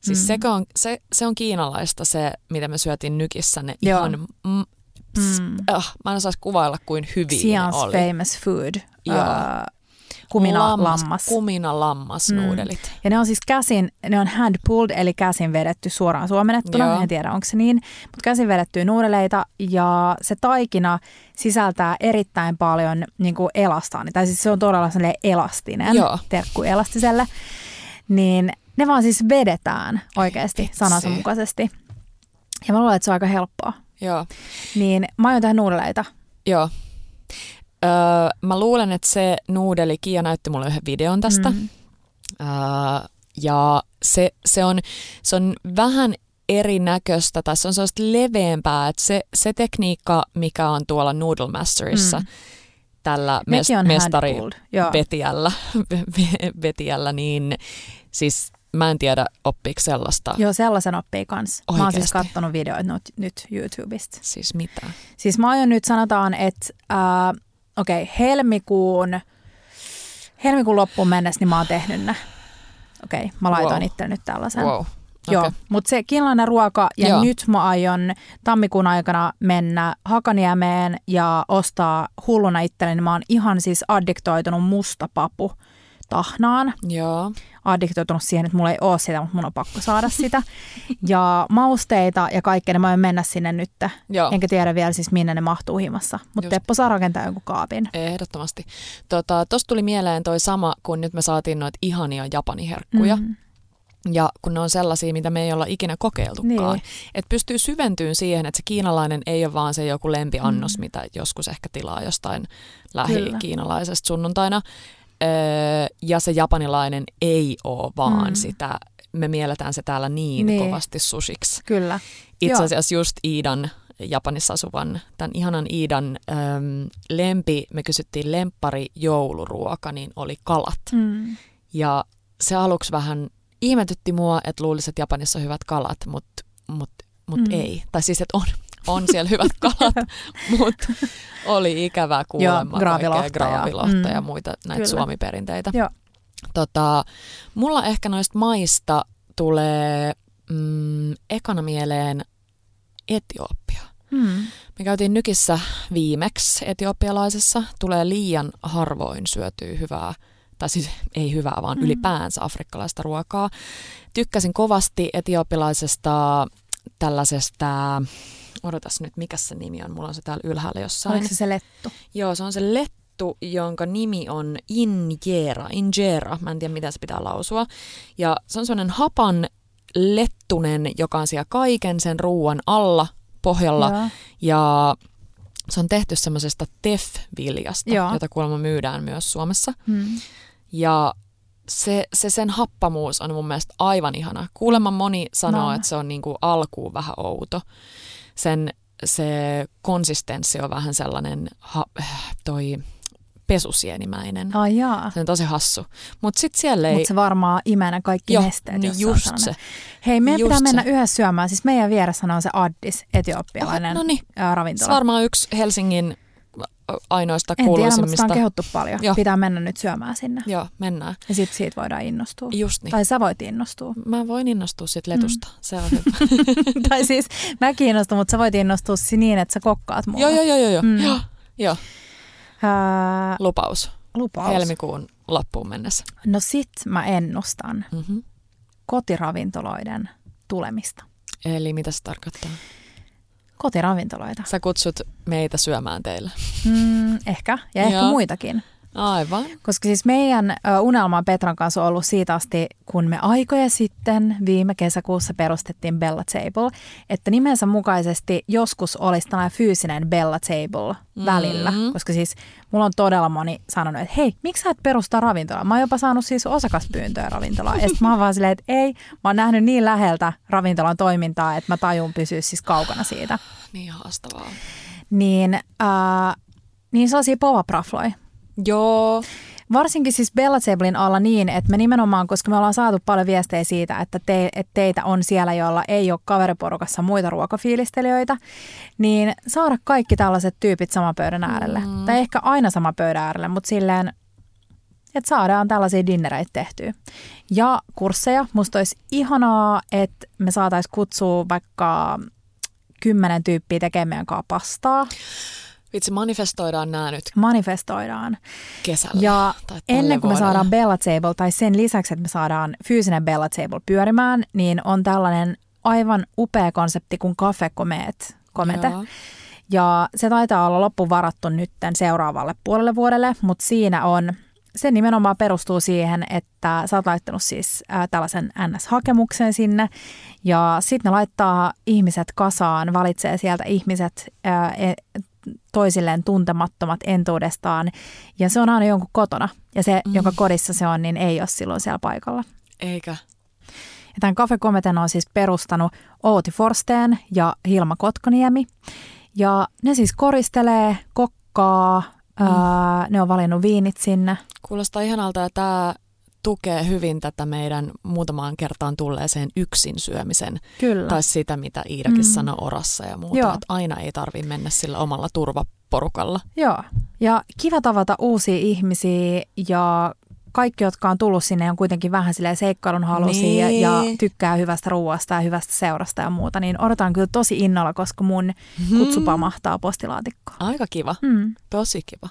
Speaker 1: siis
Speaker 2: Mm.
Speaker 1: sekö on, se, se on kiinalaista se, mitä me syötiin nykissä. Ne
Speaker 2: Joo.
Speaker 1: ihan, mm, ps,
Speaker 2: Mm.
Speaker 1: äh, mä en osaisi kuvailla kuin hyvin
Speaker 2: Xi'an's
Speaker 1: ne oli.
Speaker 2: famous food.
Speaker 1: Joo.
Speaker 2: Äh, kumina lammas.
Speaker 1: Kumina lammas
Speaker 2: Mm.
Speaker 1: nuudelit.
Speaker 2: Ja ne on siis käsin, ne on hand pulled, eli käsin vedetty suoraan suomennettuna.
Speaker 1: Joo.
Speaker 2: En tiedä, onko se niin. Mutta käsin vedettyjä nuudeleita ja se taikina sisältää erittäin paljon niin kuin elastaani. Tai siis se on todella sellainen elastinen.
Speaker 1: Joo.
Speaker 2: Terkku elastiselle. Niin ne vaan siis vedetään oikeasti sanansa mukaisesti. Ja mä luulen, että se on aika helppoa.
Speaker 1: Joo.
Speaker 2: Niin mä aion tehdä nuudeleita.
Speaker 1: Joo. Öö, mä luulen, että se nuudeli, Kiia näytti mulle yhden videon tästä.
Speaker 2: Mm.
Speaker 1: Öö, ja se, se, on, se on vähän erinäköistä, tai se on sellaista leveämpää, että se, se tekniikka, mikä on tuolla Noodle Masterissa,
Speaker 2: Mm.
Speaker 1: tällä
Speaker 2: Nekin
Speaker 1: mes,
Speaker 2: on
Speaker 1: mestari. Betiällä, Betiällä, niin siis mä en tiedä oppiiko sellaista.
Speaker 2: Joo, sellaisen oppii kans. Mä oon siis kattonut videoita nyt, nyt YouTubesta.
Speaker 1: Siis mitä?
Speaker 2: Siis mä aion nyt sanotaan, että äh, okei, okay, helmikuun, helmikuun loppuun mennessä niin mä oon tehnyt ne. Okei, okay, mä laitoin
Speaker 1: Wow.
Speaker 2: itse nyt tällaisen.
Speaker 1: Wow.
Speaker 2: Joo,
Speaker 1: Okei.
Speaker 2: mutta se kiinalainen ruoka ja
Speaker 1: Joo.
Speaker 2: nyt mä aion tammikuun aikana mennä Hakaniemeen ja ostaa hulluna itselleni. Mä oon ihan siis addiktoitunut mustapapu tahnaan.
Speaker 1: Joo.
Speaker 2: Addiktoitunut siihen, että mulla ei ole sitä, mutta mun on pakko saada sitä. Ja mausteita ja kaikkea, niin mä voin mennä sinne nyt.
Speaker 1: Joo.
Speaker 2: Enkä tiedä vielä siis, minne ne mahtuu himassa. Mutta. Teppo saa rakentaa jonkun kaapin.
Speaker 1: Ehdottomasti. Tota, Tuosta tuli mieleen toi sama, kun nyt me saatiin noita ihania japaniherkkuja. Mm. Ja kun ne on sellaisia, mitä me ei olla ikinä kokeiltukaan.
Speaker 2: Niin.
Speaker 1: Että pystyy syventyyn siihen, että se kiinalainen ei ole vaan se joku lempiannos, mm. mitä joskus ehkä tilaa jostain lähi-kiinalaisesta sunnuntaina. Ja se japanilainen ei ole vaan
Speaker 2: Mm.
Speaker 1: sitä, me mielletään se täällä niin,
Speaker 2: Niin.
Speaker 1: kovasti sushiksi.
Speaker 2: Kyllä.
Speaker 1: Itse
Speaker 2: Joo.
Speaker 1: asiassa just Iidan, Japanissa asuvan, tämän ihanan Iidan äm, lempi, me kysyttiin lemppari jouluruoka, niin oli kalat.
Speaker 2: Mm.
Speaker 1: Ja se aluksi vähän ihmetytti mua, että luulisi, että Japanissa on hyvät kalat, mutta mut, mut
Speaker 2: mm.
Speaker 1: ei. Tai siis, että on, on siellä hyvät kalat, mutta oli ikävää kuulemma
Speaker 2: graavilohta
Speaker 1: kaikkea
Speaker 2: ja-
Speaker 1: graavilohta ja
Speaker 2: mm.
Speaker 1: muita näitä
Speaker 2: Kyllä.
Speaker 1: suomiperinteitä.
Speaker 2: Joo.
Speaker 1: Tota, mulla ehkä noista maista tulee mm, ekana mieleen Etiopia.
Speaker 2: Mm.
Speaker 1: Me käytiin Nykissä viimeksi etiopialaisessa. Tulee liian harvoin syötyä hyvää, tai siis ei hyvää, vaan
Speaker 2: Mm.
Speaker 1: mm. ylipäänsä afrikkalaista ruokaa. Tykkäsin kovasti etiopialaisesta tällaisesta, odotas nyt, mikä se nimi on, mulla on se täällä ylhäällä jossain.
Speaker 2: Oliko se se lettu?
Speaker 1: Joo, se on se lettu, jonka nimi on injera, injera, mä en tiedä mitä se pitää lausua. Ja se on sellainen hapan lettunen, joka on siellä kaiken sen ruuan alla, pohjalla.
Speaker 2: Joo.
Speaker 1: Ja se on tehty semmoisesta tef-viljasta,
Speaker 2: Joo.
Speaker 1: jota kuulemma myydään myös Suomessa.
Speaker 2: Mm.
Speaker 1: Ja se, se sen happamuus on mun mielestä aivan ihana. Kuulemma moni sanoo,
Speaker 2: No.
Speaker 1: että se on niinku alkuun vähän outo. Sen se konsistenssi on vähän sellainen ha, toi pesusienimäinen.
Speaker 2: Ai jaa.
Speaker 1: Se on tosi hassu. Mutta sitten siellä ei...
Speaker 2: Mutta se varmaan imee ne kaikki
Speaker 1: Joo,
Speaker 2: nesteet.
Speaker 1: niin
Speaker 2: se
Speaker 1: just
Speaker 2: sellainen.
Speaker 1: se.
Speaker 2: Hei, meidän
Speaker 1: Just
Speaker 2: pitää mennä
Speaker 1: se.
Speaker 2: yhdessä syömään. Siis meidän vieressä on se Addis, etiopialainen
Speaker 1: Oho, no niin. Se
Speaker 2: ravintola.
Speaker 1: on varmaan yksi Helsingin ainoista
Speaker 2: en tiedä, mutta
Speaker 1: kuuluisimmista.
Speaker 2: sitä on kehuttu paljon.
Speaker 1: Joo.
Speaker 2: Pitää mennä nyt syömään sinne.
Speaker 1: Joo, mennään.
Speaker 2: Ja sitten siitä voidaan innostua.
Speaker 1: Just niin.
Speaker 2: Tai sä voit innostua.
Speaker 1: Mä voin innostua siitä letusta.
Speaker 2: Mm.
Speaker 1: Se on hyvä.
Speaker 2: tai siis mä kiinnostun, mutta sä voit innostua niin, että sä kokkaat mua.
Speaker 1: joo, joo, joo, joo.
Speaker 2: Mm.
Speaker 1: Mm. joo. Joo,
Speaker 2: Ää,
Speaker 1: lupaus.
Speaker 2: lupaus.
Speaker 1: Helmikuun loppuun mennessä.
Speaker 2: No sit mä ennustan
Speaker 1: Mm-hmm.
Speaker 2: kotiravintoloiden tulemista.
Speaker 1: Eli mitä se tarkoittaa?
Speaker 2: Kotiravintoloita.
Speaker 1: Sä kutsut meitä syömään teille.
Speaker 2: Mm, ehkä, ja ehkä
Speaker 1: Joo.
Speaker 2: muitakin.
Speaker 1: Aivan.
Speaker 2: Koska siis meidän unelma on Petran kanssa ollut siitä asti, kun me aikoja sitten viime kesäkuussa perustettiin Bella Table, että nimensä mukaisesti joskus olisi tällainen fyysinen Bella Table välillä.
Speaker 1: Mhm.
Speaker 2: Koska siis mulla on todella moni sanonut, että hei, miksi sä et perustaa ravintolaa? Mä oon jopa saanut siis osakaspyyntöä ravintolaa. Ja sitten mä oon vaan silleen, että ei, mä oon nähnyt niin läheltä ravintolan toimintaa, että mä tajun pysyä siis kaukana siitä.
Speaker 1: Niin haastavaa.
Speaker 2: Niin, äh, niin sellaisia pop-up-rafloja.
Speaker 1: Joo.
Speaker 2: Varsinkin siis Bella Tablein alla niin, että me nimenomaan, koska me ollaan saatu paljon viestejä siitä, että, te, että teitä on siellä, joilla ei ole kaveriporukassa muita ruokafiilistelijöitä, niin saada kaikki tällaiset tyypit saman pöydän äärelle.
Speaker 1: Mm.
Speaker 2: Tai ehkä aina sama pöydän äärelle, mutta silleen, että saadaan tällaisia dinnereitä tehtyä. Ja kursseja. Musta olisi ihanaa, että me saataisiin kutsua vaikka kymmenen tyyppiä tekemään pastaa.
Speaker 1: Vitsi, manifestoidaan nämä nyt
Speaker 2: Manifestoidaan.
Speaker 1: kesällä.
Speaker 2: Ja ennen kuin me saadaan Bella Table, tai sen lisäksi, että me saadaan fyysinen Bella Table pyörimään, niin on tällainen aivan upea konsepti kuin Cafe Comet, Komete.
Speaker 1: Joo.
Speaker 2: Ja se taitaa olla loppuvarattu nyt seuraavalle puolelle vuodelle, mutta siinä on, se nimenomaan perustuu siihen, että sä oot laittanut siis ää, tällaisen NS-hakemuksen sinne ja sitten ne laittaa ihmiset kasaan, valitsee sieltä ihmiset ää, e, toisilleen tuntemattomat entuudestaan ja se on aina jonkun kotona ja se, mm. jonka kodissa se on, niin ei ole silloin siellä paikalla.
Speaker 1: Eikä.
Speaker 2: Ja tämän Cafe Cometen on siis perustanut Outi Forsteen ja Hilma Kotkoniemi. Ja ne siis koristelee, kokkaa, mm. ää, ne on valinnut viinit sinne.
Speaker 1: Kuulostaa ihanalta ja tämä tukee hyvin tätä meidän muutamaan kertaan tulleeseen yksin syömisen.
Speaker 2: Kyllä.
Speaker 1: Tai sitä, mitä Iidakin
Speaker 2: Mm.
Speaker 1: mm. sanoi orassa ja muuta.
Speaker 2: Joo.
Speaker 1: Että aina ei tarvitse mennä sillä omalla turvaporukalla.
Speaker 2: Joo. Ja kiva tavata uusia ihmisiä ja kaikki, jotka on tullut sinne, on kuitenkin vähän silleen seikkailun halusia
Speaker 1: Niin.
Speaker 2: ja, ja tykkää hyvästä ruoasta ja hyvästä seurasta ja muuta. Niin odotan kyllä tosi innolla, koska mun kutsu pamahtaa postilaatikkoon.
Speaker 1: Aika kiva.
Speaker 2: Mm.
Speaker 1: Tosi kiva.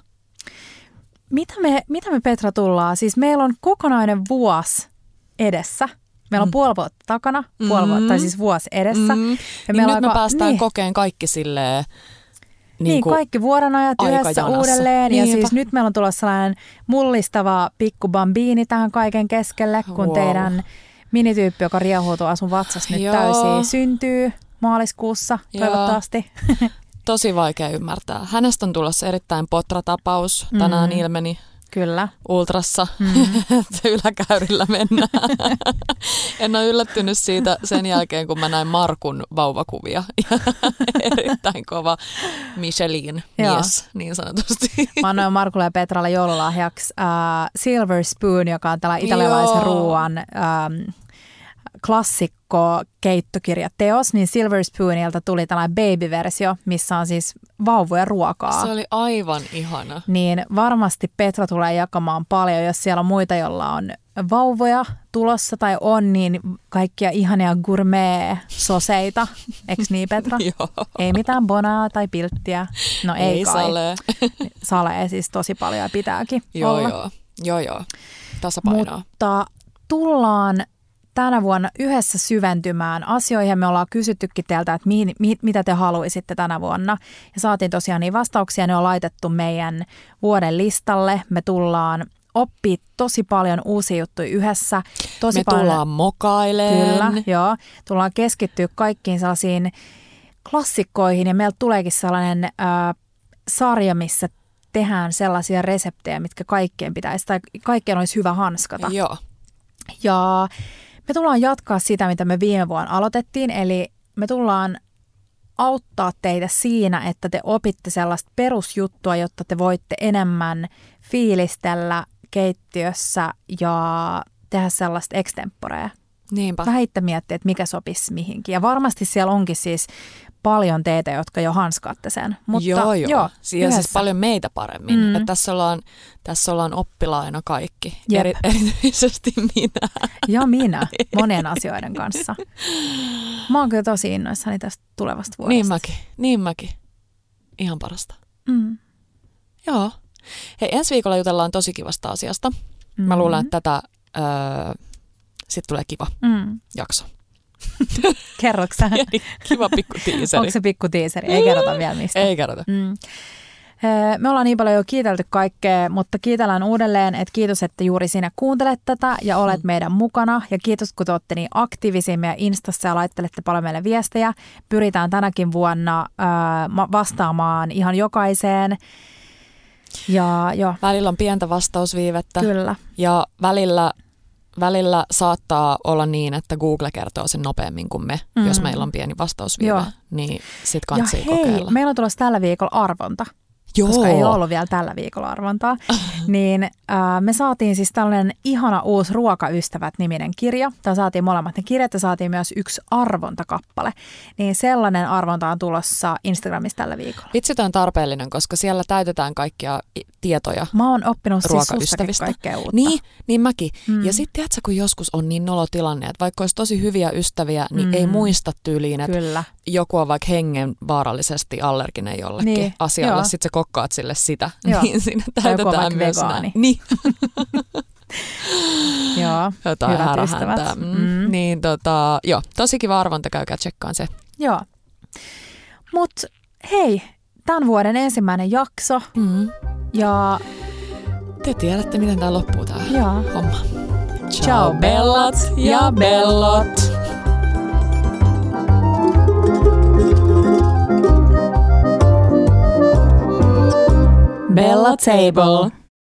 Speaker 2: Mitä me, mitä me Petra tullaan? Siis meillä on kokonainen vuosi edessä. Meillä on
Speaker 1: Mm.
Speaker 2: puoli vuotta takana, puoli vuotta, tai
Speaker 1: Mm.
Speaker 2: siis vuosi edessä.
Speaker 1: Mm.
Speaker 2: Ja
Speaker 1: Niin
Speaker 2: meillä
Speaker 1: nyt me
Speaker 2: alkaa-
Speaker 1: päästään
Speaker 2: niin.
Speaker 1: kokeen kaikki silleen,
Speaker 2: Niin,
Speaker 1: niin, kuin,
Speaker 2: kaikki vuoronajat yhdessä uudelleen. Ja
Speaker 1: Niinpä.
Speaker 2: siis nyt meillä on tulossa sellainen mullistava pikku bambiini tähän kaiken keskelle, kun
Speaker 1: Wow.
Speaker 2: teidän minityyppi, joka riehuu tuolla sun vatsassa nyt
Speaker 1: Joo.
Speaker 2: täysin, syntyy maaliskuussa
Speaker 1: Joo.
Speaker 2: toivottavasti.
Speaker 1: tosi vaikea ymmärtää. Hänestä on tulossa erittäin potratapaus. Tänään
Speaker 2: Mm.
Speaker 1: ilmeni
Speaker 2: Kyllä.
Speaker 1: ultrassa,
Speaker 2: Mm.
Speaker 1: yläkäyrillä mennään. en ole yllättynyt siitä sen jälkeen, kun mä näin Markun vauvakuvia. Erittäin kova Michelin mies, niin sanotusti.
Speaker 2: Mä annoin Markulle ja Petralle joululahjaksi äh, Silver Spoon, joka on tällainen italialaisen ruoan ähm, klassikko keittokirjateos, niin Silver Spoonilta tuli tällainen baby-versio, missä on siis vauvojen ruokaa.
Speaker 1: Se oli aivan ihana.
Speaker 2: Niin varmasti Petra tulee jakamaan paljon, jos siellä on muita, joilla on vauvoja tulossa tai on, niin kaikkia ihania gourmet-soseita. Eks niin Petra?
Speaker 1: Joo.
Speaker 2: Ei mitään bonaa tai pilttiä. No ei,
Speaker 1: Ei
Speaker 2: kai.
Speaker 1: sale.
Speaker 2: Salee siis tosi paljon ja pitääkin
Speaker 1: Joo,
Speaker 2: olla.
Speaker 1: joo. Joo, joo. Tasapainoa.
Speaker 2: Mutta tullaan tänä vuonna yhdessä syventymään asioihin. Me ollaan kysyttykin teiltä, että mihin, mi, mitä te haluaisitte tänä vuonna. Ja saatiin tosiaan niin vastauksia. Ne on laitettu meidän vuoden listalle. Me tullaan oppii tosi paljon uusia juttuja yhdessä. Tosi
Speaker 1: Me
Speaker 2: paljon,
Speaker 1: tullaan mokailemaan.
Speaker 2: Kyllä, joo. Tullaan keskittyä kaikkiin sellaisiin klassikkoihin ja meiltä tuleekin sellainen äh, sarja, missä tehdään sellaisia reseptejä, mitkä kaikkien pitäisi tai kaikkien olisi hyvä hanskata.
Speaker 1: Joo.
Speaker 2: Ja me tullaan jatkaa sitä, mitä me viime vuonna aloitettiin, eli me tullaan auttaa teitä siinä, että te opitte sellaista perusjuttua, jotta te voitte enemmän fiilistellä keittiössä ja tehdä sellaista extemporea.
Speaker 1: Niinpä.
Speaker 2: Vähän itse miettiä, että mikä sopisi mihinkin. Ja varmasti siellä onkin siis paljon teitä, jotka jo hanskaatte sen. Mutta
Speaker 1: joo, joo.
Speaker 2: joo
Speaker 1: ja siis
Speaker 2: yhdessä.
Speaker 1: paljon meitä paremmin.
Speaker 2: Mm.
Speaker 1: Mm. Tässä, ollaan, tässä ollaan oppilaina kaikki,
Speaker 2: Jep.
Speaker 1: Eri, erityisesti minä.
Speaker 2: Ja minä monien asioiden kanssa. Mä oon kyllä tosi innoissani tästä tulevasta vuodesta.
Speaker 1: Niin mäkin, niin mäkin. Ihan parasta.
Speaker 2: Mm.
Speaker 1: Joo. Hei, ensi viikolla jutellaan tosi kivasta asiasta. Mm. Mä luulen, että tätä öö, sitten tulee kiva
Speaker 2: Mm.
Speaker 1: jakso.
Speaker 2: Kerroks sä?
Speaker 1: Pieni kiva pikku tiiseri.
Speaker 2: Onko se pikku tiiseri? Ei kerrota vielä mistä.
Speaker 1: Ei kerrota.
Speaker 2: Mm. Me ollaan niin paljon jo kiitelty kaikkea, mutta kiitellään uudelleen, että kiitos, että juuri sinä kuuntelet tätä ja olet
Speaker 1: Mm.
Speaker 2: meidän mukana. Ja kiitos, kun te olette niin aktiivisia meidän Instassa ja laittelette paljon meille viestejä. Pyritään tänäkin vuonna vastaamaan ihan jokaiseen. Ja joo,
Speaker 1: Välillä on pientä vastausviivettä
Speaker 2: kyllä.
Speaker 1: ja välillä, välillä saattaa olla niin, että Google kertoo sen nopeammin kuin me,
Speaker 2: Mm.
Speaker 1: jos meillä on pieni vastausviive.
Speaker 2: Joo.
Speaker 1: Niin sit kansi kokeilla.
Speaker 2: meillä on tulossa tällä viikolla arvonta.
Speaker 1: Joo.
Speaker 2: koska ei ole ollut vielä tällä viikolla arvontaa, niin äh, me saatiin siis tällainen ihana uusi Ruokaystävät-niminen kirja. Tai saatiin molemmat ne kirjat ja saatiin myös yksi arvontakappale. Niin sellainen arvonta on tulossa Instagramissa tällä viikolla.
Speaker 1: Vitsi, on tarpeellinen, koska siellä täytetään kaikkia tietoja.
Speaker 2: Mä oon oppinut siis kaikkea uutta.
Speaker 1: Niin, niin mäkin.
Speaker 2: Mm.
Speaker 1: Ja sitten tiedätkö, kun joskus on niin nolo tilanne, että vaikka olisi tosi hyviä ystäviä, niin
Speaker 2: mm.
Speaker 1: ei muista tyyliin, että
Speaker 2: Kyllä.
Speaker 1: Joku on vaikka hengen vaarallisesti allerginen jollekin
Speaker 2: Niin,
Speaker 1: asialle,
Speaker 2: joo.
Speaker 1: sitten sä kokkaat sille sitä,
Speaker 2: Joo.
Speaker 1: niin siinä täytetään myös
Speaker 2: vegaani.
Speaker 1: nämä. Niin,
Speaker 2: Joo,
Speaker 1: jotain
Speaker 2: hyvät
Speaker 1: härähäntää.
Speaker 2: ystävät. Mm.
Speaker 1: Mm. Niin tota, joo, tosi kiva arvonta, käykää tsekkaan se.
Speaker 2: joo. Mut hei, tämän vuoden ensimmäinen jakso
Speaker 1: Mm.
Speaker 2: ja
Speaker 1: Te tiedätte, miten tämä loppuu tää
Speaker 2: joo.
Speaker 1: homma.
Speaker 2: Ciao, bellat ja bellot.
Speaker 1: Bella Table.